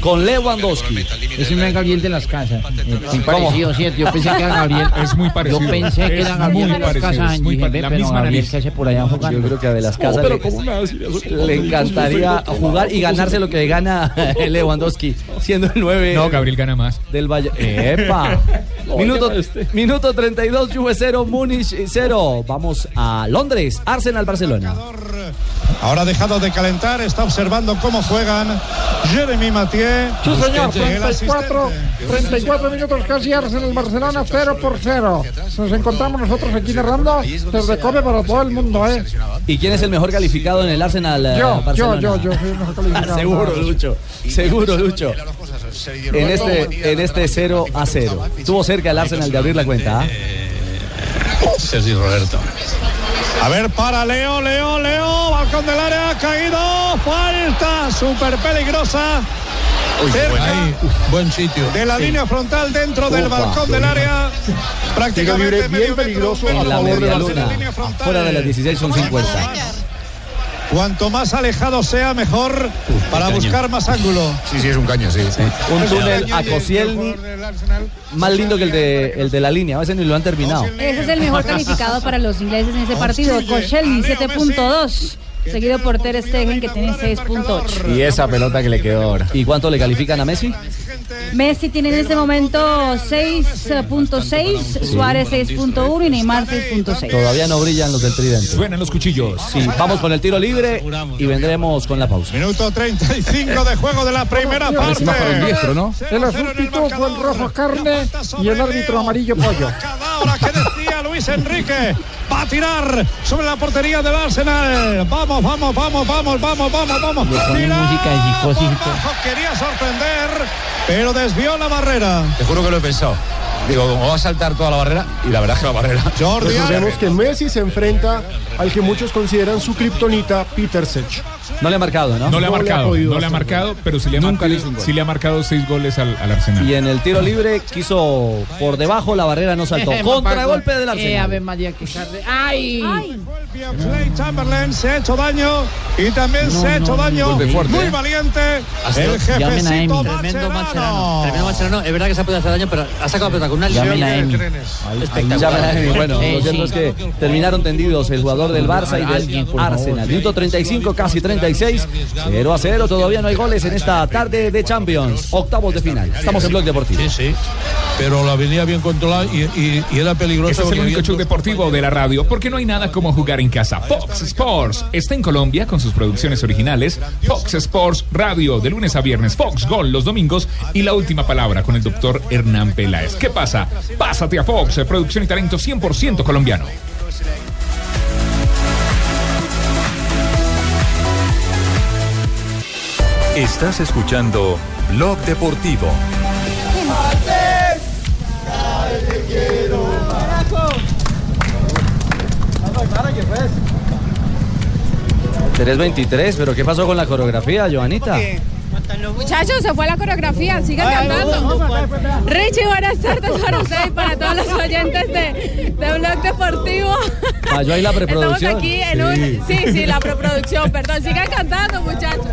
con Lewandowski. Ese no es Gabriel de las Casas. Eh, Muy ¿Cómo? parecido, ¿cierto? Yo pensé que era Gabriel. Es muy parecido. Yo pensé que era Gabriel muy de las Casas. muy la misma Gabriel que hace por allá jugando. Yo creo que a de las casas le, le encantaría jugar y ganarse lo que gana Lewandowski, siendo el 9 No, Gabriel gana más. del Valle. ¡Epa! Minuto, minuto 32, Juve 0, Múnich 0. Vamos a Londres, Arsenal, Barcelona. Ahora ha dejado de calentar, está observando cómo juegan Jeremy Mathieu. Sí, señor, El 34, 34 minutos casi Arsenal Barcelona 0 por 0. Nos encontramos nosotros aquí narrando desde Kobe para todo el mundo, ¿eh? ¿Y quién es el mejor calificado en el Arsenal eh, Yo, yo, Barcelona? yo, yo soy el mejor calificado. Seguro, Lucho. Seguro, Lucho. En este, en este 0 a 0. Estuvo cerca el Arsenal de abrir la cuenta. ¿ah? Sergi Roberto. A ver, para Leo, Leo, Leo. Balcón del área, ha caído. Falta, súper peligrosa. Cerca buen sitio. de la línea frontal dentro del balcón del área. Prácticamente libre bien medio metro, peligroso la media luna. línea frontal. Fuera de las 16 son 50. Cuanto más alejado sea, mejor para buscar más ángulo. Sí, sí, es un caño, sí. Un túnel a Koscielny más lindo que el de, el de la línea. A veces ni lo han terminado. Ese es el mejor calificado para los ingleses en ese partido. Koscielny 7.2, seguido por Ter Stegen que tiene 6.8. Y esa pelota que le quedó ahora. ¿Y cuánto le califican a Messi? Messi tiene en este momento 6.6, Suárez 6.1 y Neymar 6.6. Todavía no brillan los del tridente. Suenan los cuchillos. Sí, vamos con el tiro libre y vendremos con la pausa. Minuto 35 de juego de la primera parte. Para el diestro, ¿no? El azul pitufo, el rojo carne y el árbitro amarillo pollo. Ahora que decía Luis Enrique, va a tirar sobre la portería del Arsenal. Vamos, vamos, vamos, vamos, vamos, vamos, vamos. Quería sorprender, pero desvió la barrera. Te juro que lo he pensado. Digo, ¿cómo va a saltar toda la barrera? Y la verdad es que la barrera. Recordemos que Messi se enfrenta al que muchos consideran su kriptonita, Peter Sech. No le ha marcado, ¿no? No le ha No le ha marcado, no le ha marcado, pero sí le ha, marcado, sí le ha marcado seis goles al, al Arsenal. Y en el tiro libre quiso por debajo, la barrera no saltó. Contragolpe del Eh, Arsenal. Ave María, que tarde. ¡Ay! Clay Chamberlain se ha hecho daño y también se ha hecho daño. Golpe fuerte, Muy ¿eh? valiente. El llamen a Emi. jefecito Tremendo. Mascherano. Tremendo Mascherano. Es verdad que se ha podido hacer daño, pero ha sacado pelota con una Llamen línea a Emi. espectacular. Bueno, Eh, lo cierto sí. es que terminaron tendidos el jugador del Barça y del Arsenal. Minuto 35, casi 36. 0 a 0. Todavía no hay goles en esta tarde de Champions. Octavos de final. Estamos en Blog Deportivo. Sí, sí. Pero la venía bien controlada y, y- y era peligrosa. Este es el único show deportivo de la radio, porque no hay nada como jugar en casa. Fox Sports está en Colombia con sus producciones originales. Fox Sports Radio, de lunes a viernes. Fox Gol los domingos. Y la última palabra con el doctor Hernán Peláez. ¿Qué pasa? Pásate a Fox, eh, producción y talento 100% colombiano. Estás escuchando Blog Deportivo. 3.23, pero ¿qué pasó con la coreografía, Joanita? Muchachos, se fue la coreografía, sigan cantando. Richie, buenas tardes para usted y para todos los oyentes de, de Blog Deportivo. Falló ahí la preproducción. Estamos aquí en un... Sí, sí, la preproducción, perdón. Sigan cantando, muchachos.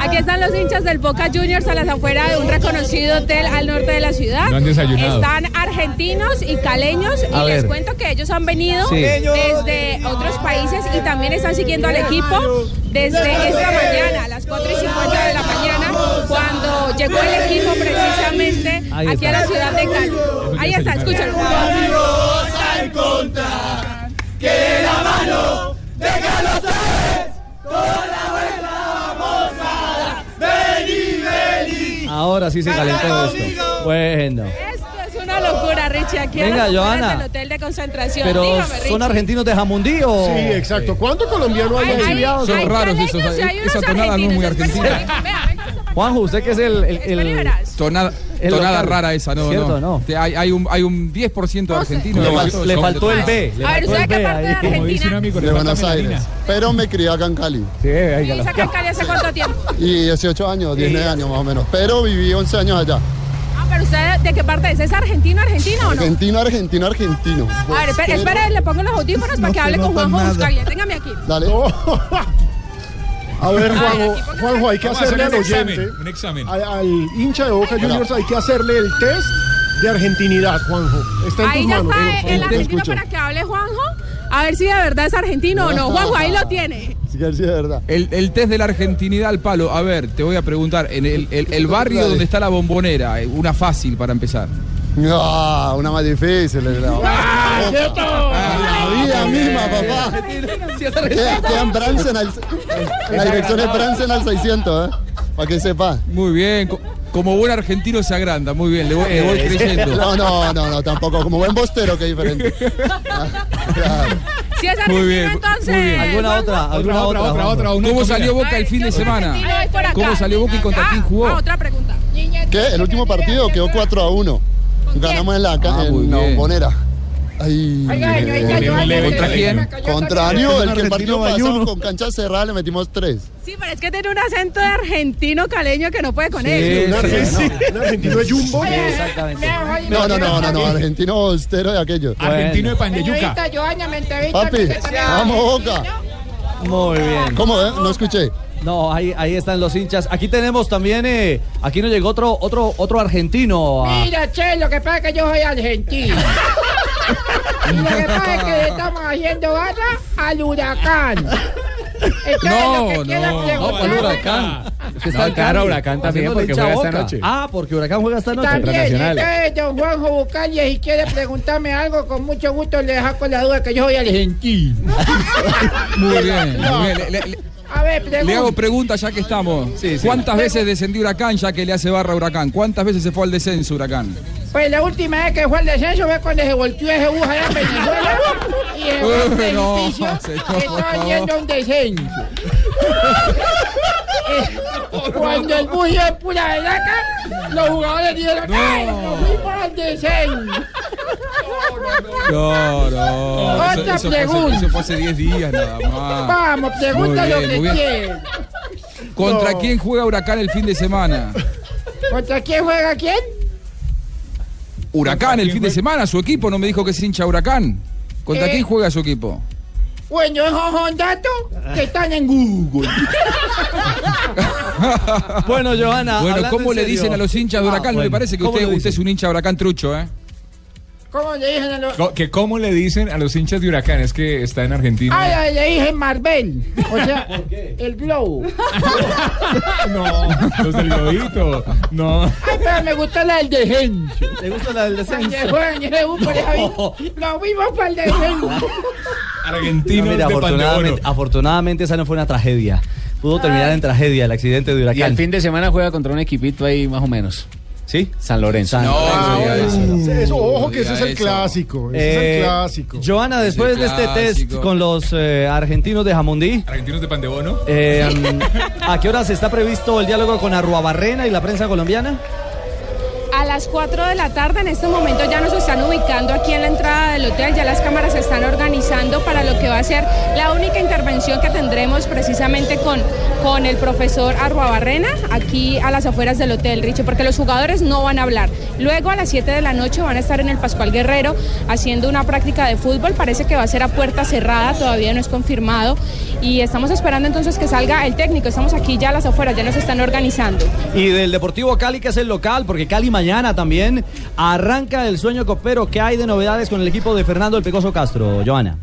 Aquí están los hinchas del Boca Juniors a las afueras de un reconocido hotel al norte de la ciudad. No han desayunado. Están argentinos y caleños y A les ver. cuento que ellos han venido Sí. desde otros países y también están siguiendo al equipo desde esta mañana, a las 4 y 50 de la mañana, cuando llegó el equipo precisamente aquí a la ciudad de Cali. Ahí está, escúchalo. a encontrar que de la mano de los tres toda la vuelta vamos a dar. Vení, vení. Ahora sí se calentó esto. Bueno. Esto es una locura, Richie, aquí a Venga, Johanna. del hotel de concentración. Pero Dígame, Richie. son argentinos de Jamundí o. Sí, exacto. ¿Cuánto colombiano hay Hay- hay- exiliados? hay y hay unos esa tonada no es muy argentina. Juanjo, usted que es el. el- el- Tonada, El tonada local. rara esa, no, Cierto, no. no. Te- Hay, hay un, hay un 10% de argentinos. Le fal- faltó el. B, le A ver, ¿usted qué parte ahí. de Argentina? Como dice un amigo, le de Buenos Aires. Pero me crié acá en Cali. Sí, ahí ¿Y acá en Cali hace cuánto tiempo? Y 18 años, 19 años más o menos. Pero viví 11 años allá. Ah, pero usted, ¿de qué parte es? ¿Es argentino, argentino o no? Argentino, argentino, argentino. A ver, espere, espere, le pongo los audífonos para que hable con Juanjo Buscaglia. Téngame aquí. Dale. A ver, Juanjo, Juanjo, hay que hacerle al hacer un examen, oyente, un examen. al, al hincha de Boca Juniors, hay que hacerle el test de argentinidad, Juanjo. Está en Ahí tus ya manos. está Eh, el te argentino para que hable Juanjo. A ver si de verdad es argentino o no. Juanjo, ahí lo tiene. Sí, de verdad. El, el test de la argentinidad al palo. A ver, te voy a preguntar. En el, el- el barrio donde está la bombonera, eh, una fácil para empezar. Ah, una más difícil. eh, la- La misma, papá. Queda queda en Bransen al- La dirección es Bransen al 600, ¿eh? Para que sepa. Muy bien. co- Como buen argentino se agranda. Muy bien, le voy, le voy creyendo. No, no, no, no, tampoco. Como buen bostero, que diferente. Claro. Si es Muy argentino, bien, entonces. muy bien. ¿Alguna otra? ¿Alguna otra? otra, otra, una ¿Cómo salió Boca el fin de semana? ¿Cómo salió Boca y contra Ah, quién jugó? ah, otra pregunta. ¿Qué? El último partido quedó 4 a 1. Ganamos en la, Ah, muy en la bombonera. Ay, ¿Contra quién? me cayó Contra también. Anío, el que el partido pasado con cancha cerrada le metimos 3. Sí, pero es que tiene un acento de argentino caleño que no puede con Sí, él. Un sí, argentino, un argentino de Jumbo. Exactamente. No, no, no, no, no, argentino austero de aquello. Argentino de pan de yuca. Señorita Joana, me entrevista. Papi, vamos Boca. Muy bien. ¿Cómo, eh? No escuché. No, ahí, ahí están los hinchas. Aquí tenemos también, eh, aquí nos llegó otro, otro, otro argentino. a- Mira, che, lo que pasa es que yo soy argentino. y lo que pasa es que le estamos haciendo garra al huracán. Entonces, No, lo que no, No, ¿cuál huracán? Es que está No, claro, Huracán también, porque juega esta noche. Ah, porque Huracán juega esta noche. También, Internacional. entonces, don Juanjo Bucalle, si quiere preguntarme algo, con mucho gusto le dejo con la duda que yo soy argentino. Muy bien, muy bien. Le, le- le- A ver, le hago pregunta. preguntas ya que estamos. Sí, sí. ¿Cuántas veces descendió Huracán ya que le hace barra a Huracán? ¿Cuántas veces se fue al descenso Huracán? Pues la última vez que fue al descenso fue cuando se volteó ese bus allá en Venezuela y en Uy, un no, señor, que estaba yendo a un descenso. Cuando el bus iba en pura veraca, los jugadores dijeron, ¡ay, nos fuimos al descenso! No, no. Otra eso, eso fue hace, pregunta. eso fue hace 10 días nada más. Vamos, pregunta lo que quieras. ¿Contra No. quién juega Huracán el fin de semana? ¿Contra quién juega quién? Huracán el fin de semana, su equipo no me dijo que es hincha Huracán. ¿Contra Eh. quién juega su equipo? Bueno, esos datos que están en Google. Bueno, Johanna. Bueno, ¿cómo le dicen a los hinchas de Ah, Huracán? ¿No le bueno, parece que ¿cómo usted, usted es un hincha de Huracán trucho, eh? ¿Cómo le dicen a los.? Co- que ¿Cómo le dicen a los hinchas de Huracán? Es que está en Argentina. Ay, ay, le dije Marvel. O sea, el globo. No, los del globito. No. Ay, pero me gusta la del descenso. ¿Le gusta la del descenso? Vida. Lo vimos para el descenso. Argentinos No, afortunadamente, afortunadamente esa no fue una tragedia. Pudo terminar en tragedia el accidente de Y Huracán. el fin de semana juega contra un equipito ahí más o menos. ¿Sí? San Lorenzo. San Lorenzo, diga eso. ojo que ese es el eso. clásico. Ese es Eh, el clásico. Joana, después de este test con los eh, argentinos de Jamundí, Argentinos de pan de bono. eh, ¿a qué horas está previsto el diálogo con Arruabarrena y la prensa colombiana? A las 4 de la tarde, en este momento ya nos están ubicando aquí en la entrada del hotel, ya las cámaras se están organizando para lo que va a ser la única intervención que tendremos precisamente con, con el profesor Arruabarrena, aquí a las afueras del hotel, Richie, porque los jugadores no van a hablar. Luego a las 7 de la noche van a estar en el Pascual Guerrero haciendo una práctica de fútbol, parece que va a ser a puerta cerrada, todavía no es confirmado, y estamos esperando entonces que salga el técnico, estamos aquí ya a las afueras, ya nos están organizando. Y del Deportivo Cali, que es el local, porque Cali mañana también arranca el sueño copero. ¿Qué hay de novedades con el equipo de Fernando el Pecoso Castro, Joana?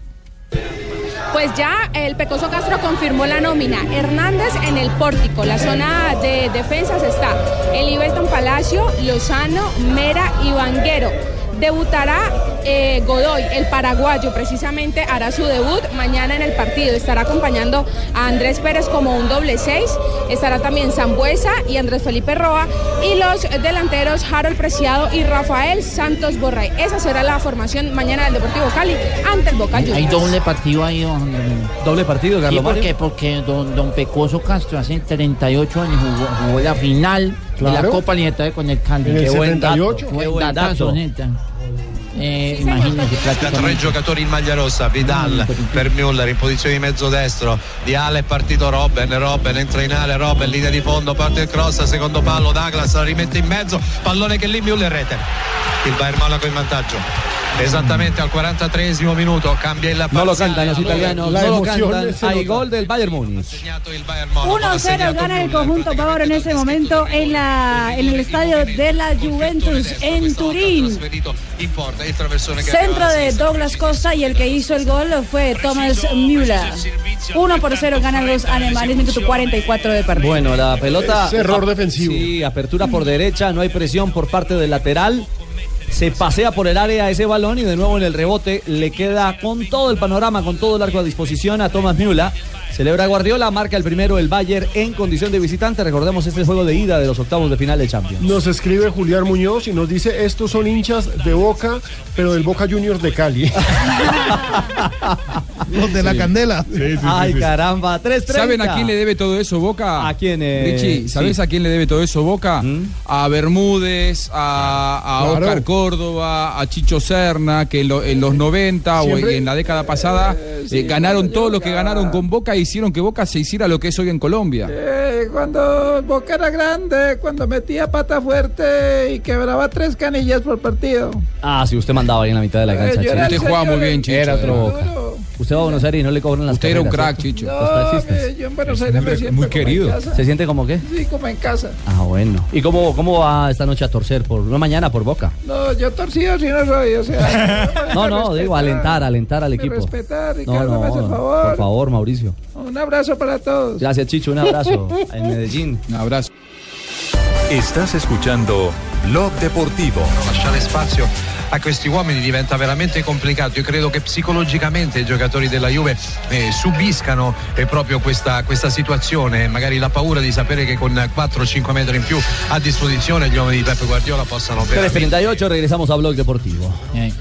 Pues ya el Pecoso Castro confirmó la nómina. Hernández en el pórtico, la zona de defensas está el Ibelton Palacio, Lozano, Mera y Vanguero. Debutará eh, Godoy, el paraguayo, precisamente hará su debut mañana en el partido. Estará acompañando a Andrés Pérez como un doble seis. Estará también Zambuesa y Andrés Felipe Roa. Y los delanteros Harold Preciado y Rafael Santos Borrey. Esa será la formación mañana del Deportivo Cali ante el Boca Juniors. Hay doble partido ahí, don- Doble partido, Sí, Carlos porque, Mario. porque don, don Pecoso Castro hace 38 años jugó, jugó la final de la. Copa Libertadores con el Cali. En el Qué buen dato, 78. Qué Qué buen buen datazo, dato. neta. Eh, imagínense Da tre giocatori in maglia rossa, Vidal per Müller in posizione di mezzo destro, Di Ale è partito Robben, Robben entra in area, Robben linea di fondo, parte il cross, secondo pallo, Douglas la rimette in mezzo, pallone che lì Müller rete. Il Bayern Monaco in vantaggio. Esattamente al 43 minuto cambia il No lo parziale, cantan los allora italianos, La no lo emoción cantan. nota. gol del Bayern il ha 1-0 segnato gana el Müller, conjunto bávaro en ese momento en, la, en el estadio de la Juventus en Turín. Traversone Centro de. Douglas Costa y el que hizo el gol fue Thomas Müller. 1 por 0 ganan los alemanes, minuto 44 de partido. Bueno, la pelota. Es error defensivo. Sí, apertura por derecha, no hay presión por parte del lateral. Se pasea por el área ese balón y de nuevo en el rebote le queda con todo el panorama, con todo el arco a disposición a Thomas Müller. Celebra Guardiola, marca el primero el Bayern en condición de visitante. Recordemos este juego de ida de los octavos de final de Champions. Nos escribe Julián Muñoz y nos dice, estos son hinchas de Boca, pero del Boca Juniors de Cali. Los de la candela. Ay, caramba, 3 ¿Saben a quién le debe todo eso Boca? ¿A quién, eh? Richie, ¿sabes sí. a quién le debe todo eso Boca? A Bermúdez, a, a Claro. Oscar Córdoba, a Chicho Serna, que en, lo- en los 90 o en la década pasada eh, ganaron todo lo que ganaron con Boca e hicieron que Boca se hiciera lo que es hoy en Colombia. Eh, cuando Boca era grande, cuando metía pata fuerte y quebraba tres canillas por partido. Ah, si usted mandaba ahí en la mitad de la cancha. Chicho. era el Usted jugaba muy bien, Chicho. Era otro. Boca. Usted va a Buenos Aires y no le cobran las Usted era un carreras, crack, ¿cierto? Chicho. No, yo en Buenos Aires me siento muy como en querido. casa. ¿Se siente como qué? Sí, como en casa. Ah, bueno. ¿Y cómo, cómo va esta noche a torcer? Por, no mañana por Boca. No, yo torcido si no soy, o sea. No, no, digo alentar, alentar al equipo. respeta, No, Ricardo, no, me hace el favor. por favor, Mauricio. Un abrazo para todos. Gracias, Chicho. Un abrazo en Medellín. Un abrazo. Estás escuchando Blog Deportivo. lasciare spazio a questi uomini diventa veramente complicato. Io credo che psicologicamente i giocatori della Juve eh, subiscano eh, proprio questa, questa situazione, magari la paura di sapere che con 4-5 metri in più a disposizione gli uomini di Peppe Guardiola possano veramente 3.38, regresamos a Blog Deportivo. Eh.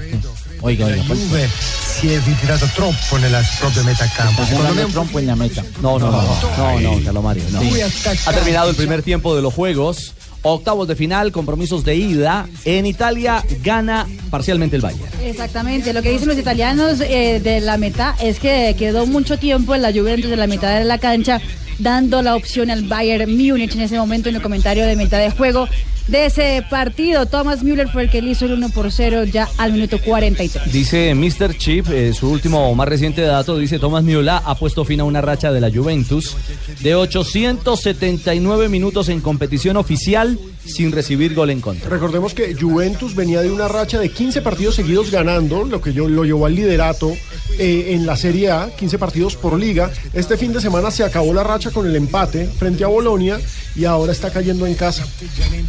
Oiga, la oiga, pues. Juve si è ritirato troppo nella propria metà campo. Secondo me un trompo en la meta. No, no, no, no, no, Carlos Mario, no. Muy Ha atacante. terminado el primer tiempo de los juegos. Octavos de final, compromisos de ida. En Italia gana parcialmente el Bayern. Exactamente, lo que dicen los italianos eh, de la mitad es que quedó mucho tiempo en la Juventus de la mitad de la cancha, dando la opción al Bayern Múnich en ese momento en el comentario de mitad de juego de ese partido. Thomas Müller fue el que le hizo el 1 por 0 ya al minuto 43. Dice Mr. Chip, eh, su último más reciente dato, dice Tomás Miula ha puesto fin a una racha de la Juventus de 879 minutos en competición oficial sin recibir gol en contra. Recordemos que Juventus venía de una racha de 15 partidos seguidos ganando, lo que yo, lo llevó al liderato eh, en la Serie A, 15 partidos por liga. Este fin de semana se acabó la racha con el empate frente a Bolonia y ahora está cayendo en casa.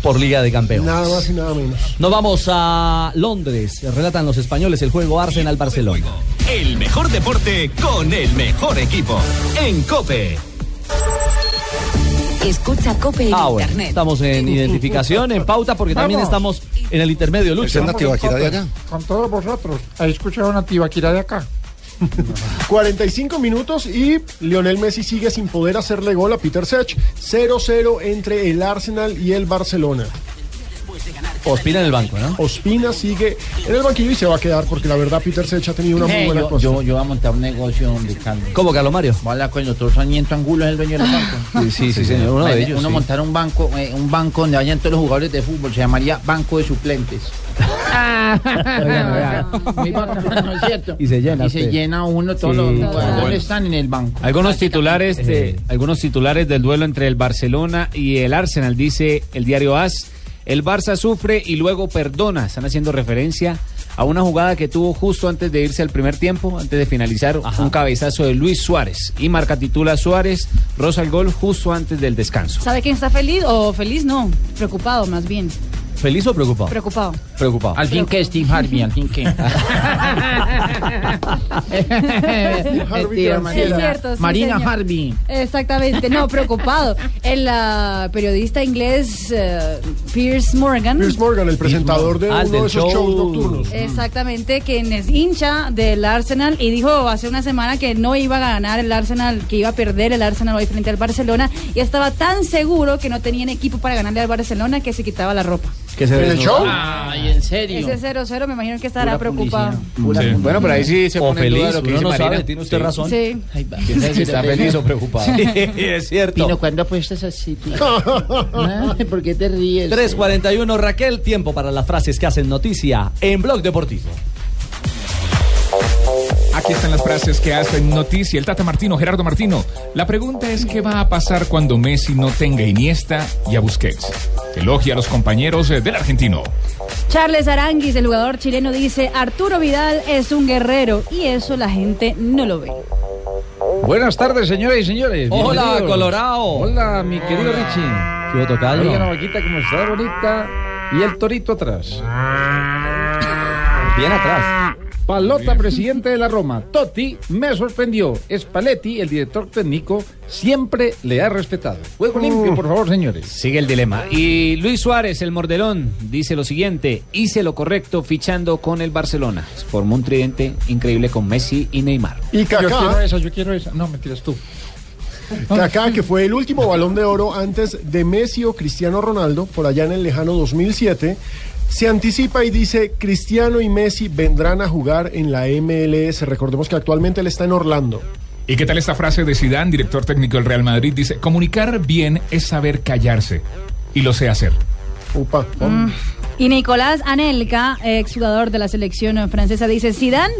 Por Liga de Campeones. Nada más y nada menos. Nos vamos a Londres. Relatan los españoles el juego Arsenal-Barcelona. El mejor deporte con el mejor equipo. En Cope. Escucha Cope en Ah, bueno, internet. estamos en identificación, en pauta, porque también estamos en el intermedio, Lucho. Con todos vosotros. ¿Habéis escuchado una tibaquira de acá? 45 minutos y Lionel Messi sigue sin poder hacerle gol a Peter Sech. 0-0 entre el Arsenal y el Barcelona. Ospina en el banco, ¿no? Ospina sigue en el banquillo y se va a quedar porque la verdad Peter Sech ha tenido una muy Eh, buena yo, actuación. yo, yo voy a montar un negocio donde Carlos. ¿Cómo, Carlos Mario? Hola, con el doctor Sarmiento Angulo es el dueño del banco. Sí, sí, sí, señor, uno de ellos, Uno sí. montar un banco, eh, un banco donde vayan todos los jugadores de fútbol, se llamaría Banco de Suplentes. Muy bacano, ¿no es cierto? Y se llena Y se usted. llena uno todos Sí, los jugadores Bueno. están en el banco. Algunos titulares, de, algunos titulares del duelo entre el Barcelona y el Arsenal, dice el diario AS. El Barça sufre y luego perdona. Están haciendo referencia a una jugada que tuvo justo antes de irse al primer tiempo, antes de finalizar, un cabezazo de Luis Suárez. Y marca titula Suárez, roza el gol justo antes del descanso. ¿Sabe quién está feliz? O feliz no, preocupado más bien. ¿Feliz o preocupado? Preocupado. Preocupado. Al fin que Steve Harvey, al fin que. Mentira, Marina. es cierto, sí, Marina señor. Harvey. Exactamente, no, preocupado. El ah, periodista inglés eh, Piers Morgan. Piers Morgan, el presentador de Ah, uno del de esos show. shows nocturnos. Exactamente, quien es hincha del Arsenal y dijo hace una semana que no iba a ganar el Arsenal, que iba a perder el Arsenal hoy frente al Barcelona y estaba tan seguro que no tenían equipo para ganarle al Barcelona que se quitaba la ropa. ¿Qué se ¿En el show? Ay, en serio. Ese 0-0 me imagino que estará Pura preocupado. Sí. Bueno, pero ahí sí se O pone duda feliz, lo que uno dice no Marina. sabe, tiene usted Sí. razón. Sí. Ay, va. ¿Quién sabe si está feliz o preocupado? Sí, es cierto. Pino, ¿cuándo apuestas así, tío? Ay, ¿Por qué te ríes? 3.41 Raquel, tiempo para las frases que hacen noticia en Blog Deportivo. Aquí están las frases que hacen noticia el Tata Martino, Gerardo Martino. La pregunta es qué va a pasar cuando Messi no tenga Iniesta y a Busquets. Elogia a los compañeros eh, del argentino. Charles Aranguis, el jugador chileno, dice, Arturo Vidal es un guerrero y eso la gente no lo ve. Buenas tardes, señoras y señores. Hola. Colorado. Hola, mi querido Richie. ¿Qué tocayo? Oiga, la vaquita como está bonita y el torito atrás. Bien atrás. Palota, presidente de la Roma. Totti me sorprendió. Spalletti, el director técnico, siempre le ha respetado. Juego limpio, por favor, señores. Sigue el dilema. Y Luis Suárez, el mordelón, dice lo siguiente: hice lo correcto fichando con el Barcelona. Formó un tridente increíble con Messi y Neymar. Y Yo quiero Kaká, esa, yo quiero esa. No, mentiras tú. Kaká, que fue el último balón de oro antes de Messi o Cristiano Ronaldo, por allá en el lejano 2007, se anticipa y dice, Cristiano y Messi vendrán a jugar en la MLS. Recordemos que actualmente él está en Orlando. ¿Y qué tal esta frase de Zidane, director técnico del Real Madrid? Dice, comunicar bien es saber callarse. Y lo sé hacer. Upa. Mm. Y Nicolás Anelka, exjugador de la selección francesa, dice, Zidane,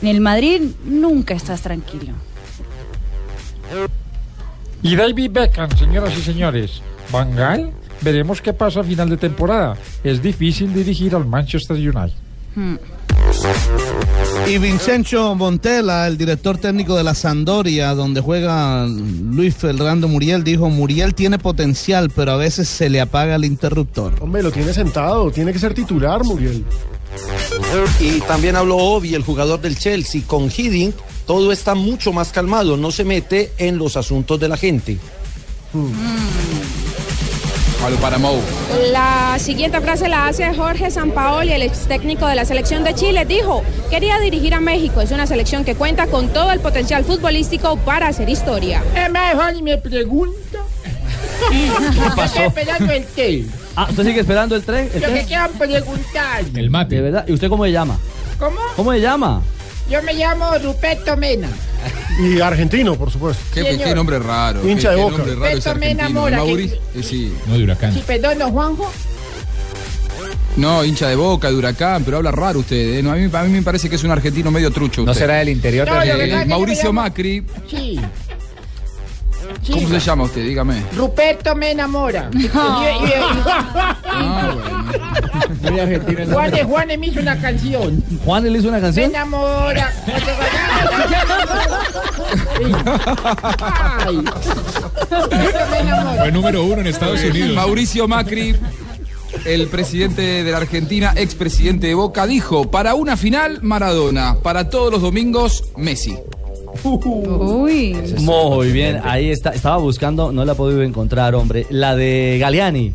en el Madrid nunca estás tranquilo. Y David Beckham, señoras y señores. Van Gaal, veremos qué pasa a final de temporada. Es difícil dirigir al Manchester United. Hmm. Y Vincenzo Montella, el director técnico de la Sandoria, donde juega Luis Fernando Muriel, dijo, Muriel tiene potencial, pero a veces se le apaga el interruptor. Hombre, lo tiene sentado, tiene que ser titular, Muriel. Y también habló Obi, el jugador del Chelsea, con Hiddink, todo está mucho más calmado, no se mete en los asuntos de la gente. Paramou. La siguiente frase la hace Jorge Sampaoli, el ex técnico de la selección de Chile. Dijo, quería dirigir a México. Es una selección que cuenta con todo el potencial futbolístico para hacer historia. Mejor y me pregunta. ¿Qué pasó? Estoy esperando el té. Ah, ¿usted sigue esperando el tren? ¿El Lo que quieran preguntar. El mate. ¿De verdad? ¿Y usted cómo se llama? ¿Cómo? ¿Cómo se llama? Yo me llamo Ruperto Mena. Y argentino, por supuesto. Qué, Señor. qué nombre raro. Hincha qué- de qué Boca. nombre raro ese Beto me argentino. enamora, Mauricio- que- eh, sí. No, de huracán. Sí, perdón, don Juanjo. No, hincha de Boca, de Huracán, pero habla raro usted. ¿eh? No, a, mí, a mí me parece que es un argentino medio trucho. ¿No será del interior No, que Eh, es Mauricio llamo- Macri. Sí. Sí, ¿Cómo se llama usted? Dígame. Ruperto me enamora. Y- y- y- Ah, Muy argentino. Juanes, Juanes me hizo una canción. ¿Juan le hizo una Me canción? enamora. Ay. Me enamora. Fue número uno en Estados Unidos. Mauricio Macri, el presidente de la Argentina, expresidente de Boca, dijo, para una final, Maradona, para todos los domingos, Messi. Uy. Muy bien, ahí está. Estaba buscando, no la he podido encontrar, hombre. La de Galeani,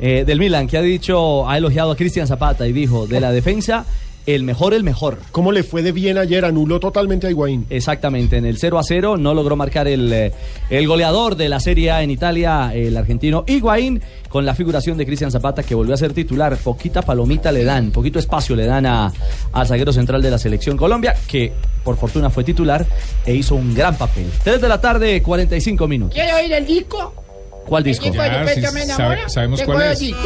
eh, del Milan, que ha dicho, ha elogiado a Cristian Zapata y dijo, de la defensa, el mejor, el mejor. ¿Cómo le fue de bien ayer? Anuló totalmente a Higuaín. Exactamente, en el 0 a 0 no logró marcar el, eh, el goleador de la Serie A en Italia, el argentino Higuaín, con la figuración de Cristian Zapata que volvió a ser titular. Poquita palomita le dan, poquito espacio le dan a, al zaguero central de la selección Colombia, que por fortuna fue titular e hizo un gran papel. 3 de la tarde, 45 minutos. ¿Quiere oír el disco? ¿Cuál disco? Ya, sabe- sabemos cuál es. disco.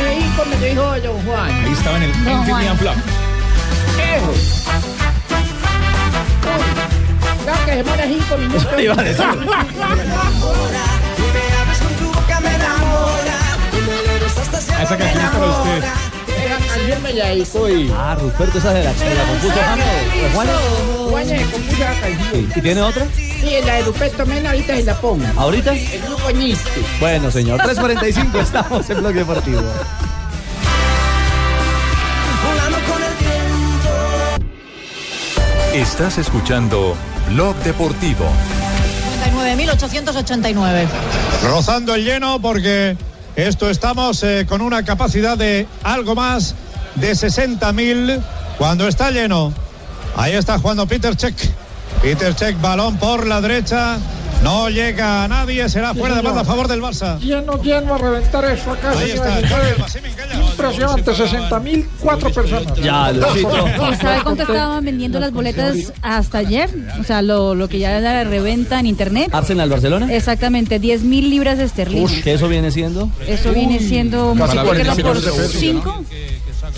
El disco me lo dijo don Juan. Ahí estaba en el Infinity Juan. Unplugged. Ejo. Uy, Claro que se demora cinco minutos. Eso iba a decir. Esa canción es para usted. Me la dedicó y... Ah, Ruperto, esa de la, de la compuso James, ¿de Juan? Juan se compuso canción. ¿Y tiene otra? Sí, la de Ruperto Mena ahorita se la pongo. ¿Ahorita? El grupo Ñiste. Bueno, señor, 3.45 estamos en Blog Deportivo. Estás escuchando Blog Deportivo. 59.889. rozando el lleno porque esto estamos eh, con una capacidad de algo más de 60.000 cuando está lleno. Ahí está jugando Peter Check. Peter Check, balón por la derecha. No llega a nadie, será fuera de banda a favor del Barça. Lleno, lleno a reventar eso acá. Ahí está. Impresionante, 60 mil, cuatro personas. Ya, Luchito. ¿Y sabe cuánto estaban vendiendo las boletas hasta ayer? O sea, lo, lo que ya era la reventa en internet. Arsenal Barcelona. Exactamente, 10 mil libras esterlinas. ¿qué eso viene siendo? Eso viene siendo Casi creo que era 40 por millones de pesos, 5.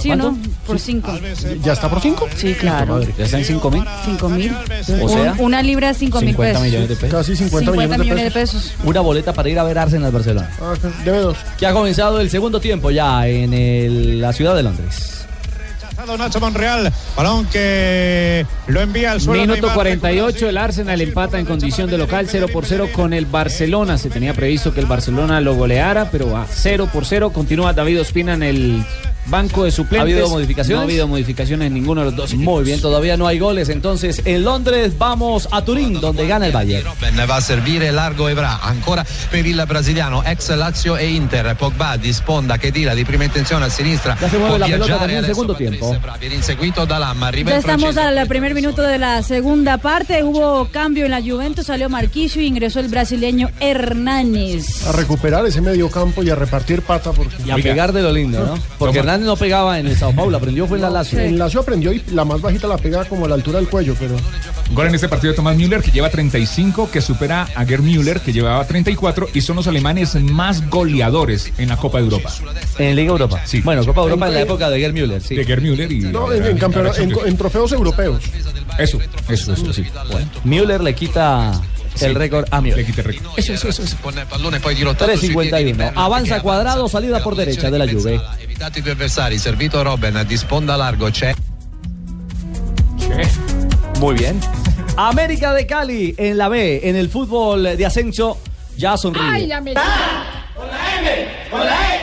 ¿Sí. Por 5. ¿Ya está por cinco? Sí, claro. ¿Ya está en 5 mil? 5 mil. O sea, una libra, 5 mil 50 pesos. millones de pesos. Casi 50, 50 millones de pesos. pesos. Una boleta para ir a ver Arsenal Barcelona. Ah, debe dos. Que ha comenzado el segundo tiempo ya en el- la ciudad de Londres. Rechazado Nacho Monreal, balón que lo envía al suelo. Minuto Neymar. 48, el Arsenal empata en condición de local 0 por 0 con el Barcelona. Se tenía previsto que el Barcelona lo goleara, pero a 0 por 0 continúa David Ospina en el banco de suplentes. ¿Ha habido modificaciones? No ha habido modificaciones en ninguno de los dos. Muy bien, todavía no hay goles. Entonces, en Londres vamos a Turín, donde gana el Bayern. Va a servire largo Evra ancora per il brasiliano ex Lazio e Inter Pogba di sponda che tira di prima intenzione a sinistra Ya se mueve la pelota también en segundo tiempo. Ya estamos al primer minuto de la segunda parte. Hubo cambio en la Juventus, salió Marquisio y ingresó el brasileño Hernández. A recuperar ese medio campo y a repartir pata porque... Y a pegar de lo lindo, ¿no? Porque Hernández no pegaba en el Sao Paulo, aprendió fue en la Lazio. En Lazio aprendió y la más bajita la pega como a la altura del cuello, pero... Gol en este partido de Thomas Müller, que lleva 35, que supera a Gerd Müller, que llevaba 34, y son los alemanes más goleadores en la Copa de Europa. En Liga Europa. Sí. Bueno, Copa Europa en la época de Gerd Müller, sí. De Gerd Müller y... No, en, en en- en trofeos europeos. Eso, eso, eso, sí. Müller le quita el récord a récord. eso eso eso di 3.51. Bernat, Avanza cuadrado, salida por derecha de la Juve. evitato i due avversari servito Robben di sponda largo c'è Muy bien. América de Cali en la B, en el fútbol de ascenso, ya sonríe. Ay, la me... Con la M, con la E,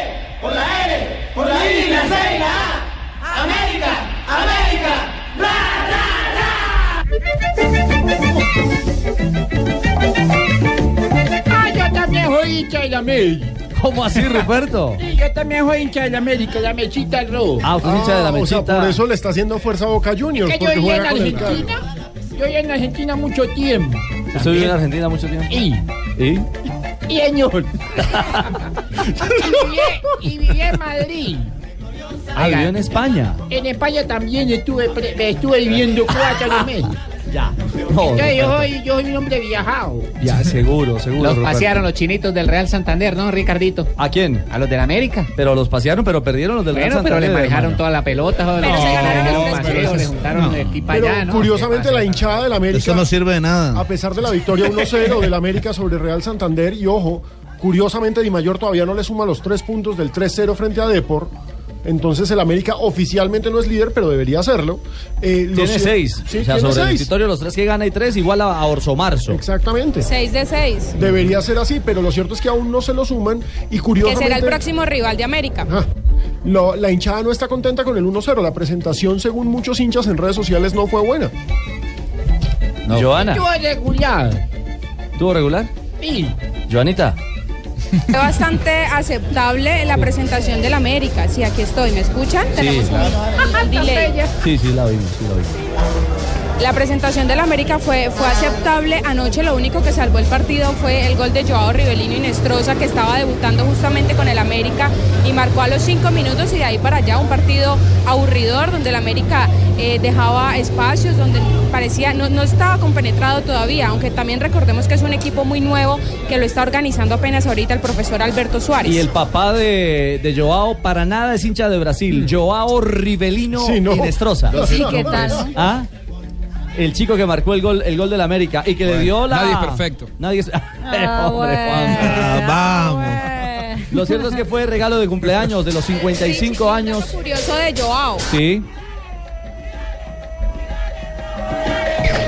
la América. ¿Cómo así, Ruperto? Sí, yo también soy hincha de la América, la mechita roja. Ah, usted es hincha de la o sea, mechita. por eso le está haciendo fuerza a Boca Juniors. Que yo porque viví en juega con el Argentina. Yo viví en Argentina mucho tiempo. ¿Usted vivió en Argentina mucho tiempo? Y, ¿Y? y señor. y, viví, y viví en Madrid. Ah, vivió en España. En España también estuve, pre- estuve viviendo cuatro meses. Ya. No, Entonces, yo, soy, yo soy un hombre viajado. Ya, seguro, seguro. Los Ruperto. pasearon los chinitos del Real Santander, ¿no, Ricardito? ¿A quién? A los del América. Pero los pasearon, pero perdieron los del Real Bueno, pero le Santander, manejaron hermano. toda la pelota. joder. Pero se ganaron los le juntaron el equipo Pero allá, ¿no? curiosamente la hinchada del América. Eso no sirve de nada. A pesar de la victoria 1-0 del América sobre Real Santander, y ojo, curiosamente Di Mayor todavía no le suma los tres puntos del 3-0 frente a Depor. Entonces el América oficialmente no es líder, pero debería serlo. Eh, los- Tiene seis. Sí, o sea, tiene sobre el seis. victorio, los tres que gana y tres, igual a, a Orso Marzo. Exactamente. 6 de 6. Debería ser así, pero lo cierto es que aún no se lo suman y Que curiosamente... será el próximo rival de América. Ah, lo- la hinchada no está contenta con el 1-0. La presentación, según muchos hinchas en redes sociales, no fue buena. Joana, Estuve regular. ¿tuvo regular? Sí. Joanita. Fue bastante aceptable la presentación del América. Sí, aquí estoy. ¿Me escuchan? Tenemos un, un delay. Sí, sí, la vimos, sí, la vimos. La presentación del América fue, fue aceptable. Anoche lo único que salvó el partido fue el gol de Joao Rivelino y Nestroza, que estaba debutando justamente con el América y marcó a los cinco minutos y de ahí para allá un partido aburridor donde el América eh, dejaba espacios, donde parecía, no, no estaba compenetrado todavía, aunque también recordemos que es un equipo muy nuevo que lo está organizando apenas ahorita el profesor Alberto Suárez. Y el papá de, de Joao para nada es hincha de Brasil. Joao Rivelino Sí, no. y Nestroza. Sí, ¿qué tal? no? ¿Ah? El chico que marcó el gol, el gol del América y que le dio la. nadie es perfecto. Nadie es. Ah, Hombre, bueno. Juan. Ah, vamos. Lo cierto es que fue regalo de cumpleaños de los 55 años. Curioso de Joao. Sí.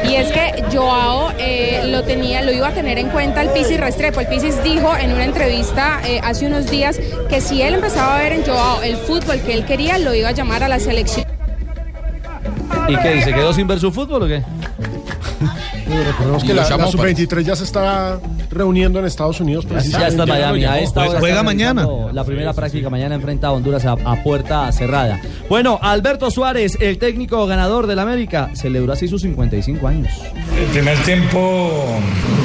Y es que Joao eh, lo tenía, lo iba a tener en cuenta el Pisis Restrepo. El Pisis dijo en una entrevista eh, hace unos días que si él empezaba a ver en Joao el fútbol que él quería, lo iba a llamar a la selección. ¿Y qué dice? ¿Quedó sin ver su fútbol o qué? Recordemos que la, la llamó para- sub-23 ya se está reuniendo en Estados Unidos. Ya está en precisamente. Miami. A esta hora juega mañana. La primera práctica mañana enfrenta a Honduras a, a puerta cerrada. Bueno, Alberto Suárez, el técnico ganador del América, celebró así sus 55 años. El primer tiempo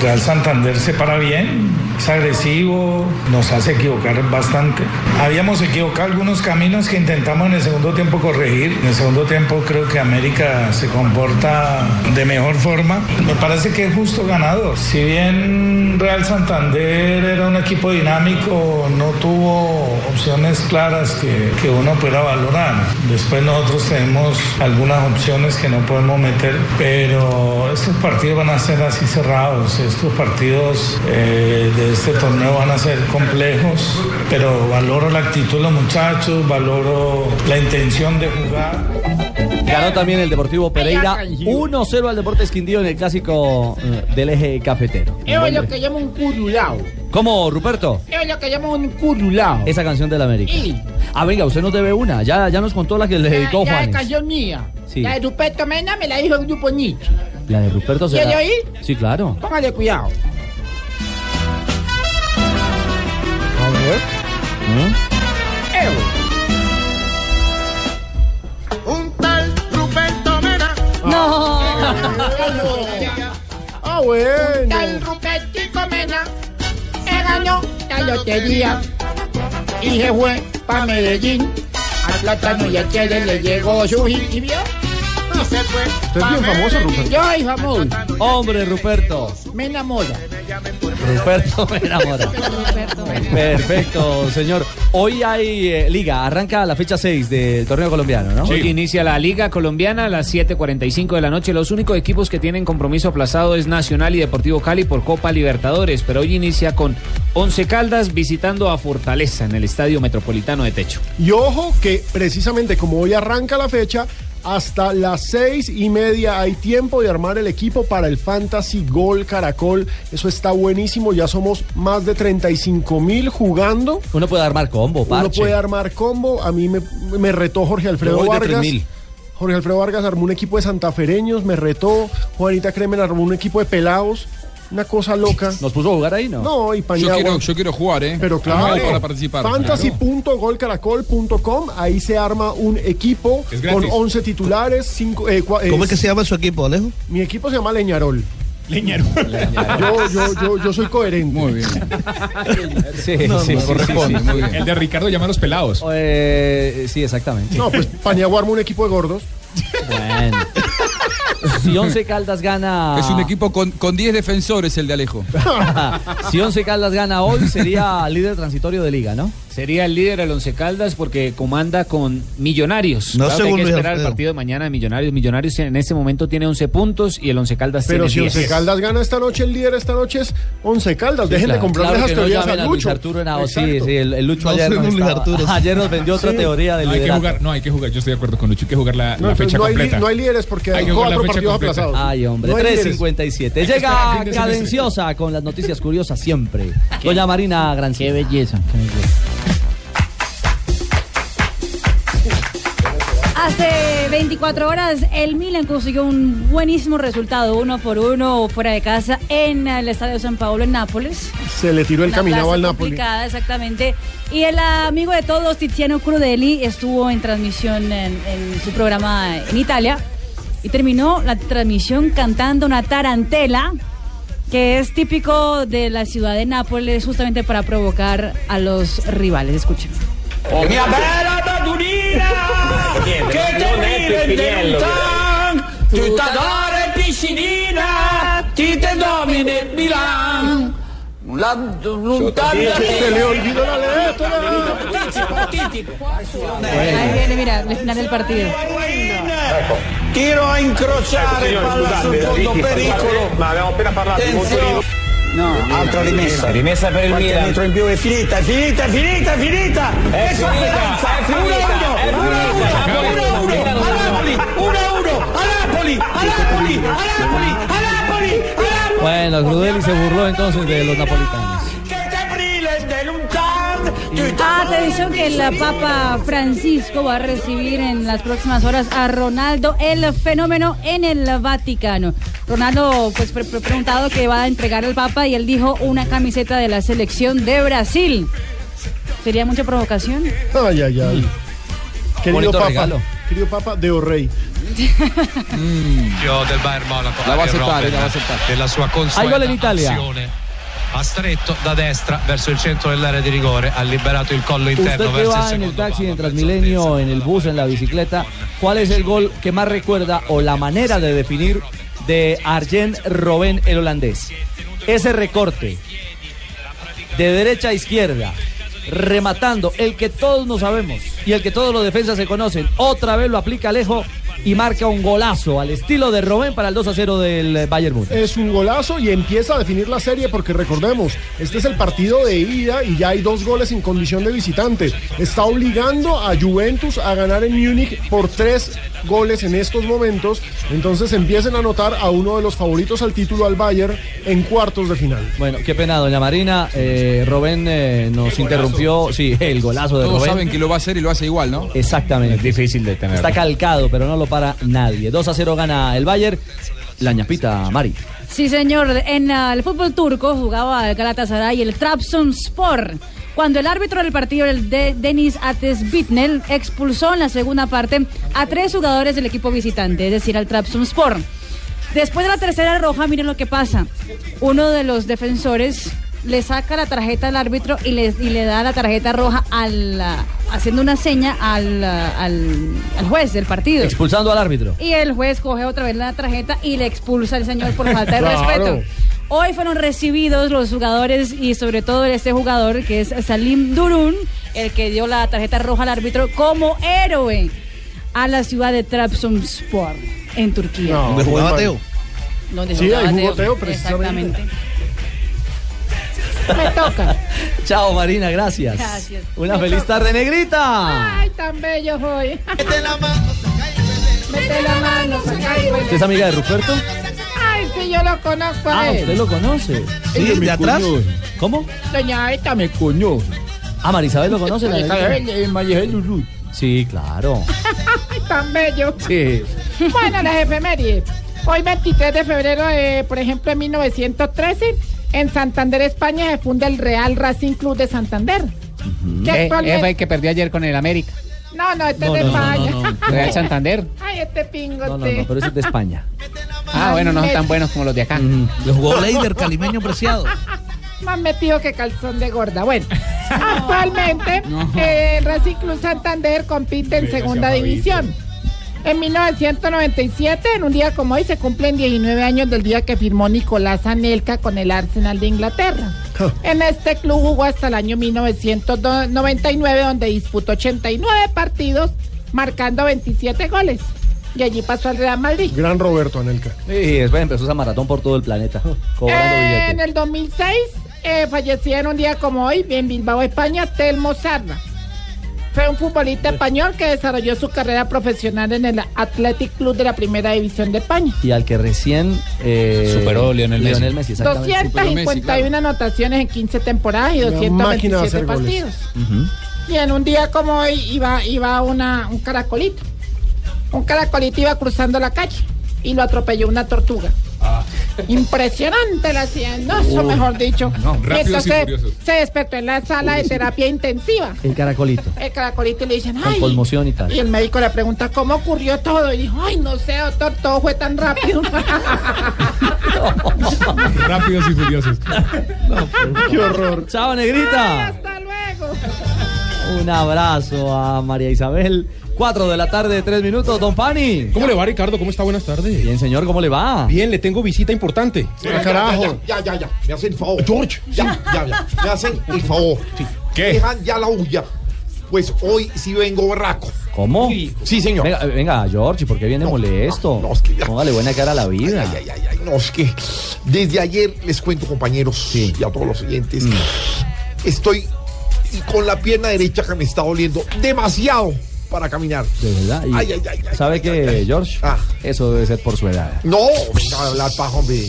Real Santander se para bien, es agresivo, nos hace equivocar bastante. Habíamos equivocado algunos caminos que intentamos en el segundo tiempo corregir. En el segundo tiempo creo que América se comporta de mejor forma. Me parece que es justo ganador. Si bien Real Santander era un equipo dinámico, no tuvo opciones claras que, que uno pueda valorar. Después nosotros tenemos algunas opciones que no podemos meter, pero estos partidos van a ser así cerrados. Estos partidos eh, de este torneo van a ser complejos, pero valoro la actitud de los muchachos, valoro la intención de jugar. Ganó también el Deportivo Pereira 1-0 al Deportes Quindío en el clásico eh, del eje cafetero. Eso es lo que llama un curulao. ¿Cómo, Ruperto? Eso es lo que llama un curulao. Esa canción del América. Sí. Ah, venga, usted nos debe una. Ya, ya nos contó la que le dedicó La, la canción mía. Sí. La de Ruperto Mena me la dijo el grupo Nietzsche. La de Ruperto será. ¿Quiere oír? Sí, claro. Póngale cuidado. A ver. Evo. No. Ah, bueno. Tal Rupertico Mena. Él ganó la lotería. Y se fue pa' Medellín. Al plátano y al chile le llegó su hit. ¿Y vio? Y se fue. Usted es bien famoso. Ruperto. Yo soy famoso. Hombre, Ruperto. Me enamora. Ruperto me enamora. Perfecto, señor. Hoy hay eh, liga, arranca la fecha 6 del torneo colombiano, ¿no? Hoy inicia la Liga Colombiana a las 7:45 de la noche. Los únicos equipos que tienen compromiso aplazado es Nacional y Deportivo Cali por Copa Libertadores, pero hoy inicia con Once Caldas visitando a Fortaleza en el Estadio Metropolitano de Techo. Y ojo que precisamente como hoy arranca la fecha, hasta las seis y media hay tiempo de armar el equipo para el Fantasy Gol Caracol. Eso está buenísimo. Ya somos más de 35 mil jugando. Uno puede armar combo, Uno parche. puede armar combo. A mí me, me retó Jorge Alfredo de Vargas. 3000. Jorge Alfredo Vargas armó un equipo de santafereños, me retó. Juanita Kremer armó un equipo de pelados. Una cosa loca. ¿Nos puso a jugar ahí, no? No, y Yo Paniagua. quiero, yo quiero jugar, ¿eh? Pero claro, para participar. fantasy.golcaracol.com, ahí se arma un equipo con gratis. 11 titulares. Cinco, eh, cua- ¿Cómo es que se llama su equipo, Alejo? Mi equipo se llama Leñarol. Leñarol. Yo, yo, yo, yo soy coherente. Muy bien. Sí, No, sí, no, sí, corresponde, sí, muy sí. bien. El de Ricardo llama a los pelados. Eh, sí, exactamente. No, pues Paniagua arma un equipo de gordos. Bueno. Si Once Caldas gana. Es un equipo con, con 10 defensores el de Alejo. Si Once Caldas gana hoy, sería líder transitorio de liga, ¿no? Sería el líder el Once Caldas porque comanda con Millonarios. No Claro que hay según que Luis esperar el partido de mañana de Millonarios. Millonarios en este momento tiene 11 puntos y el Once Caldas Pero si tiene Once 10. Caldas gana esta noche, el líder esta noche es Once Caldas. Dejen de comprarle Claro esas que no teorías a Lucho. Arturo Henao. Sí, sí, el, el Lucho No ayer, según nos Luis estaba- Arturo. ayer nos vendió otra teoría del No, hay que liderato. jugar, no, hay que jugar. Yo estoy de acuerdo con Lucho. Hay que jugar la, No, la entonces fecha no, hay, completa. no hay líderes porque Hay hay que jugar la cuatro partidos completa. aplazados. Ay, hombre, No hay líderes. 3.57. Hay que esperar el Llega cadenciosa con las noticias curiosas siempre. Doña Marina Granciera. Qué belleza, qué belleza. Hace 24 horas el Milan consiguió un buenísimo resultado, uno por uno fuera de casa en el Estadio San Paolo en Nápoles. Se le tiró el Una caminado al Napoli. complicada, exactamente. Y el amigo de todos, Tiziano Crudeli, estuvo en transmisión en, en su programa en Italia y terminó la transmisión cantando una tarantela que es típico de la ciudad de Nápoles justamente para provocar a los rivales. Escuchen. Oh bella te piscinina, ti te domine il Ahí viene, mira, el final del partido. Tiro a incrociare, palla sul fondo pericolo. Ma abbiamo appena parlato di. No, altra rimessa. Rimessa per il Milan. metro in più è finita, è finita, è finita, è finita. È finita, sofferenza. è finita, 1 è 1 finita. 1 1 a Napoli, 1 a 1 a Napoli, a Napoli, a Napoli, a Napoli, a Napoli. Bueno, Crudeli se burló entonces de los napolitanos. Atención que el Papa Francisco va a recibir en las próximas horas a Ronaldo el fenómeno en el Vaticano. Ronaldo pues pre- pre- preguntado que va a entregar al Papa y él dijo una camiseta de la selección de Brasil. ¿Sería mucha provocación? Ay, ay, ay. Querido Bonito Papa, regalo. querido Papa de Orrey. Io del Bayern Monaco La va a accettare, la va a accettare. della sua gol consueta in Italia. azione ha stretto da destra verso il centro dell'area di rigore ha liberato il collo Usted interno que il va en el taxi, en Transmilenio, en el bus, en la bicicleta, ¿cuál es el gol que más recuerda o la manera de definir de Arjen Robben, el holandés? Ese recorte de derecha a izquierda, rematando, el que todos no sabemos y el que todos los defensas se conocen, otra vez lo aplica Alejo y marca un golazo al estilo de Robben para el 2 a 0 del Bayern Múnich. Es un golazo y empieza a definir la serie porque recordemos, este es el partido de ida y ya hay dos goles en condición de visitante. Está obligando a Juventus a ganar en Múnich por tres goles en estos momentos. Entonces empiecen a anotar a uno de los favoritos al título al Bayern en cuartos de final. Bueno, qué pena, doña Marina. Eh, Robén eh, nos interrumpió. Sí, el golazo de Todos Robén. saben que lo va a hacer y lo hace igual, ¿no? Exactamente. Es difícil de tener. Está calcado, pero no lo para nadie. 2 a 0 gana el Bayern. La ñapita, Mari. Sí, señor. En ah, el fútbol turco jugaba el Galatasaray y el Trabzonspor. Cuando el árbitro del partido, el de Denis Ates Bitnel, expulsó en la segunda parte a tres jugadores del equipo visitante, es decir, al Trabzonspor. Después de la tercera roja, miren lo que pasa. Uno de los defensores le saca la tarjeta al árbitro y le, y le da la tarjeta roja al, ah, haciendo una seña al, ah, al, al juez del partido. Expulsando al árbitro. Y el juez coge otra vez la tarjeta y le expulsa al señor por falta de Claro. respeto. Hoy fueron recibidos los jugadores y sobre todo este jugador que es Salim Durun, el que dio la tarjeta roja al árbitro como héroe a la ciudad de Trabzonspor en Turquía. No, ¿Donde jugaba. Teo? Donde Sí, jugaba ahí jugó Teo. Teo, precisamente. Exactamente. Me toca. Chao, Marina, gracias. Gracias. Una feliz tarde, negrita. Ay, tan bello soy. Mete la mano, Mete la mano, saca el ¿Usted es amiga de Ruperto? Ay, sí, yo lo conozco a Ah, él. usted lo conoce. ¿Sí? me ¿De atrás? conoce. ¿Cómo? Doña Eta me conoce. Ah, Marisabel lo conoce. Marisabel, Marisabel Lulú. Sí, claro. Ay, tan bello. Sí. Bueno, las efemérides. Hoy 23 de febrero, eh, por ejemplo, en 1913, en Santander, España, se funda el Real Racing Club de Santander. Que Eh, actualmente- eh, fue el que perdió ayer con el América. No, no, este No, es de no, España. no, no. Real Santander. Ay, este pingote. No, no, no, pero ese es de España. Ah, bueno, no son tan buenos como los de acá. Le jugó Leider, calimeño preciado. Más metido que calzón de gorda. Bueno, actualmente eh, el Racing Club Santander compite en segunda división. En 1997, en un día como hoy, se cumplen 19 años del día que firmó Nicolás Anelka con el Arsenal de Inglaterra. En este club jugó hasta el año 1999, donde disputó 89 partidos, marcando 27 goles. Y allí pasó al Real Madrid. Gran Roberto Anelka. Y después empezó esa maratón por todo el planeta, cobrando Eh, en el 2006 eh, fallecía en un día como hoy en Bilbao, España, Telmo Sarra. Fue un futbolista español que desarrolló su carrera profesional en el Athletic Club de la Primera División de España. Y al que recién eh, Superó Lionel Messi. exactamente. 251 anotaciones en 15 temporadas y Una máquina de 227 hacer goles. partidos. Y en un día como hoy iba, iba una, un caracolito. Un caracolito iba cruzando la calle y lo atropelló una tortuga. Impresionante la Uy. mejor dicho. No, rápidos y furiosos. se despertó en la sala de terapia intensiva. El caracolito, El caracolito y le dicen, con ay. conmoción y tal. Y el médico le pregunta cómo ocurrió todo y dijo, ay, no sé, doctor, todo fue tan rápido. Rápidos y furiosos. ¡Qué horror! ¡Chao, negrita! Hasta luego. Un abrazo a María Isabel. Cuatro de la tarde, tres minutos. Don Pani. ¿Cómo le va, Ricardo? ¿Cómo está? Buenas tardes. Bien, señor, ¿cómo le va? Bien, le tengo visita importante. Ya, Ya, ya, ya, ya. Me hacen el favor. George. Ya, ya, ya. Me hacen el favor. ¿Qué? Dejan ya la huya. Pues hoy sí vengo berraco. ¿Cómo? Sí, señor. Venga, venga George, ¿por qué viene molesto? Póngale buena cara a la vida. Ay, ay, ay, no, es que desde ayer les cuento, compañeros, y a todos los oyentes, Mm. estoy con la pierna derecha que me está doliendo demasiado para caminar. De verdad. Y Ay, ay, ay, ¿Sabe qué, George? Eso debe ser por su edad. No, venga a hablar paja, hombre.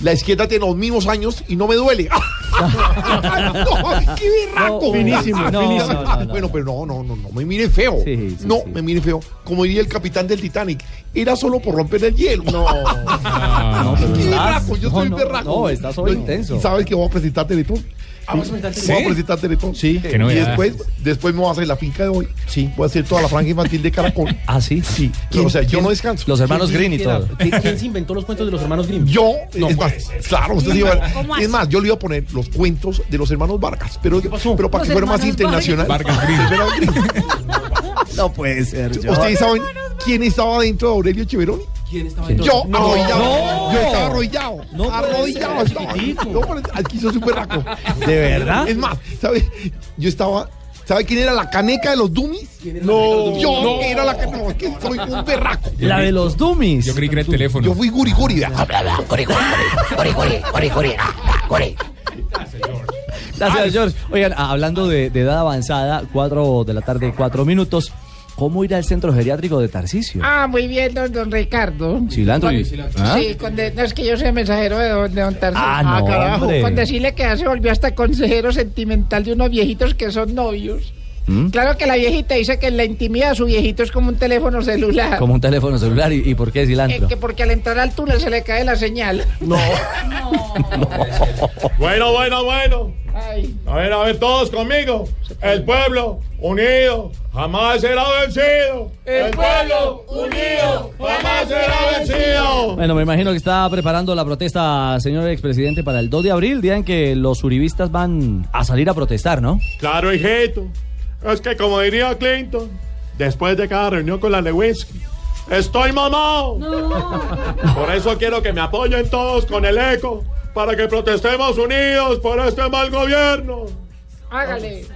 La izquierda tiene los mismos años y no me duele. no, qué berraco. finísimo, No, finísimo. no, no, no. Bueno, pero no, no, no, no me mire feo. no, me mire feo. Como diría el capitán del Titanic, era solo por romper el hielo. No, no, pero qué estás- berraco, yo soy no, berraco. no, estás hoy intenso. ¿Y sabes que voy a presentar Teletón? vas a presentar Sí. Teletón? Voy a presentar Teletón. Sí. Qué Y después, después me voy a hacer la finca de hoy. Sí. Voy a hacer toda la franja infantil de Caracol. ¿Ah, sí? Sí. O sea, yo no descanso. Los hermanos ¿Quién- Green y todo. quién- ¿Quién se inventó los cuentos de los hermanos Grimm? Yo, No es más, claro, usted ¿Cómo iba- es más, yo le iba a poner los cuentos de los hermanos Vargas, pero, pero para Los que fuera más hermanos internacional. Vargas. Grimm. No puede ser. ¿Ustedes saben quién estaba dentro de Aurelio Cheveroni? ¿Quién estaba Yo? No. arrodillado. No. Yo estaba arrodillado. No arrodillado estaba. No, aquí soy súper raco. ¿De verdad? Es más, ¿sabe? Yo estaba. ¿Sabe quién era la caneca de los dummies? No, yo No. era la caneca. No, es que soy un berraco. La de los dummies. Yo creí que era el teléfono. Yo fui guri guri. vea. Gracias, George. Oigan, a- hablando de, de edad avanzada, 4 de la tarde, 4 minutos. ¿Cómo ir al centro geriátrico de Tarcisio? Ah, muy bien, don, don Ricardo. Cilantro y- ¿Ah? Sí, con de- no es que yo soy mensajero de don, de don Tarcisio. Ah, no, hombre. Con decirle que ya se volvió hasta consejero sentimental de unos viejitos que son novios. ¿Mm? Claro que la viejita dice que en la intimidad su viejito es como un teléfono celular. Como un teléfono celular. ¿Y, y por qué Eh, cilantro? que porque al entrar al túnel se le cae la señal. No. Bueno, bueno, bueno. Ay. A ver, a ver, todos conmigo. El pueblo unido jamás será vencido. El pueblo unido jamás será vencido. Bueno, me imagino que está preparando la protesta, señor expresidente, para el 2 de abril, día en que los uribistas van a salir a protestar, ¿no? Claro, hijito. Es que como diría Clinton, después de cada reunión con la Lewinsky, estoy mamado. Por eso quiero que me apoyen todos con el eco para que protestemos unidos por este mal gobierno. Hágale.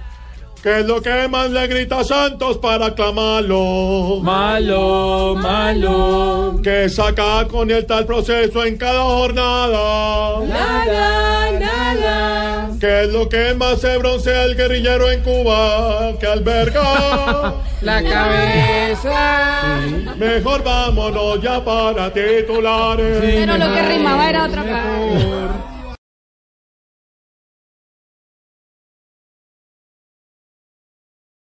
¿Qué es lo que más le grita a Santos para aclamarlo? Malo, malo. Que saca con el tal proceso en cada jornada. Nada, nada. ¿Qué es lo que más se broncea el guerrillero en Cuba que alberga? La cabeza. Mejor vámonos ya para titulares. Pero lo que rimaba era otra cosa.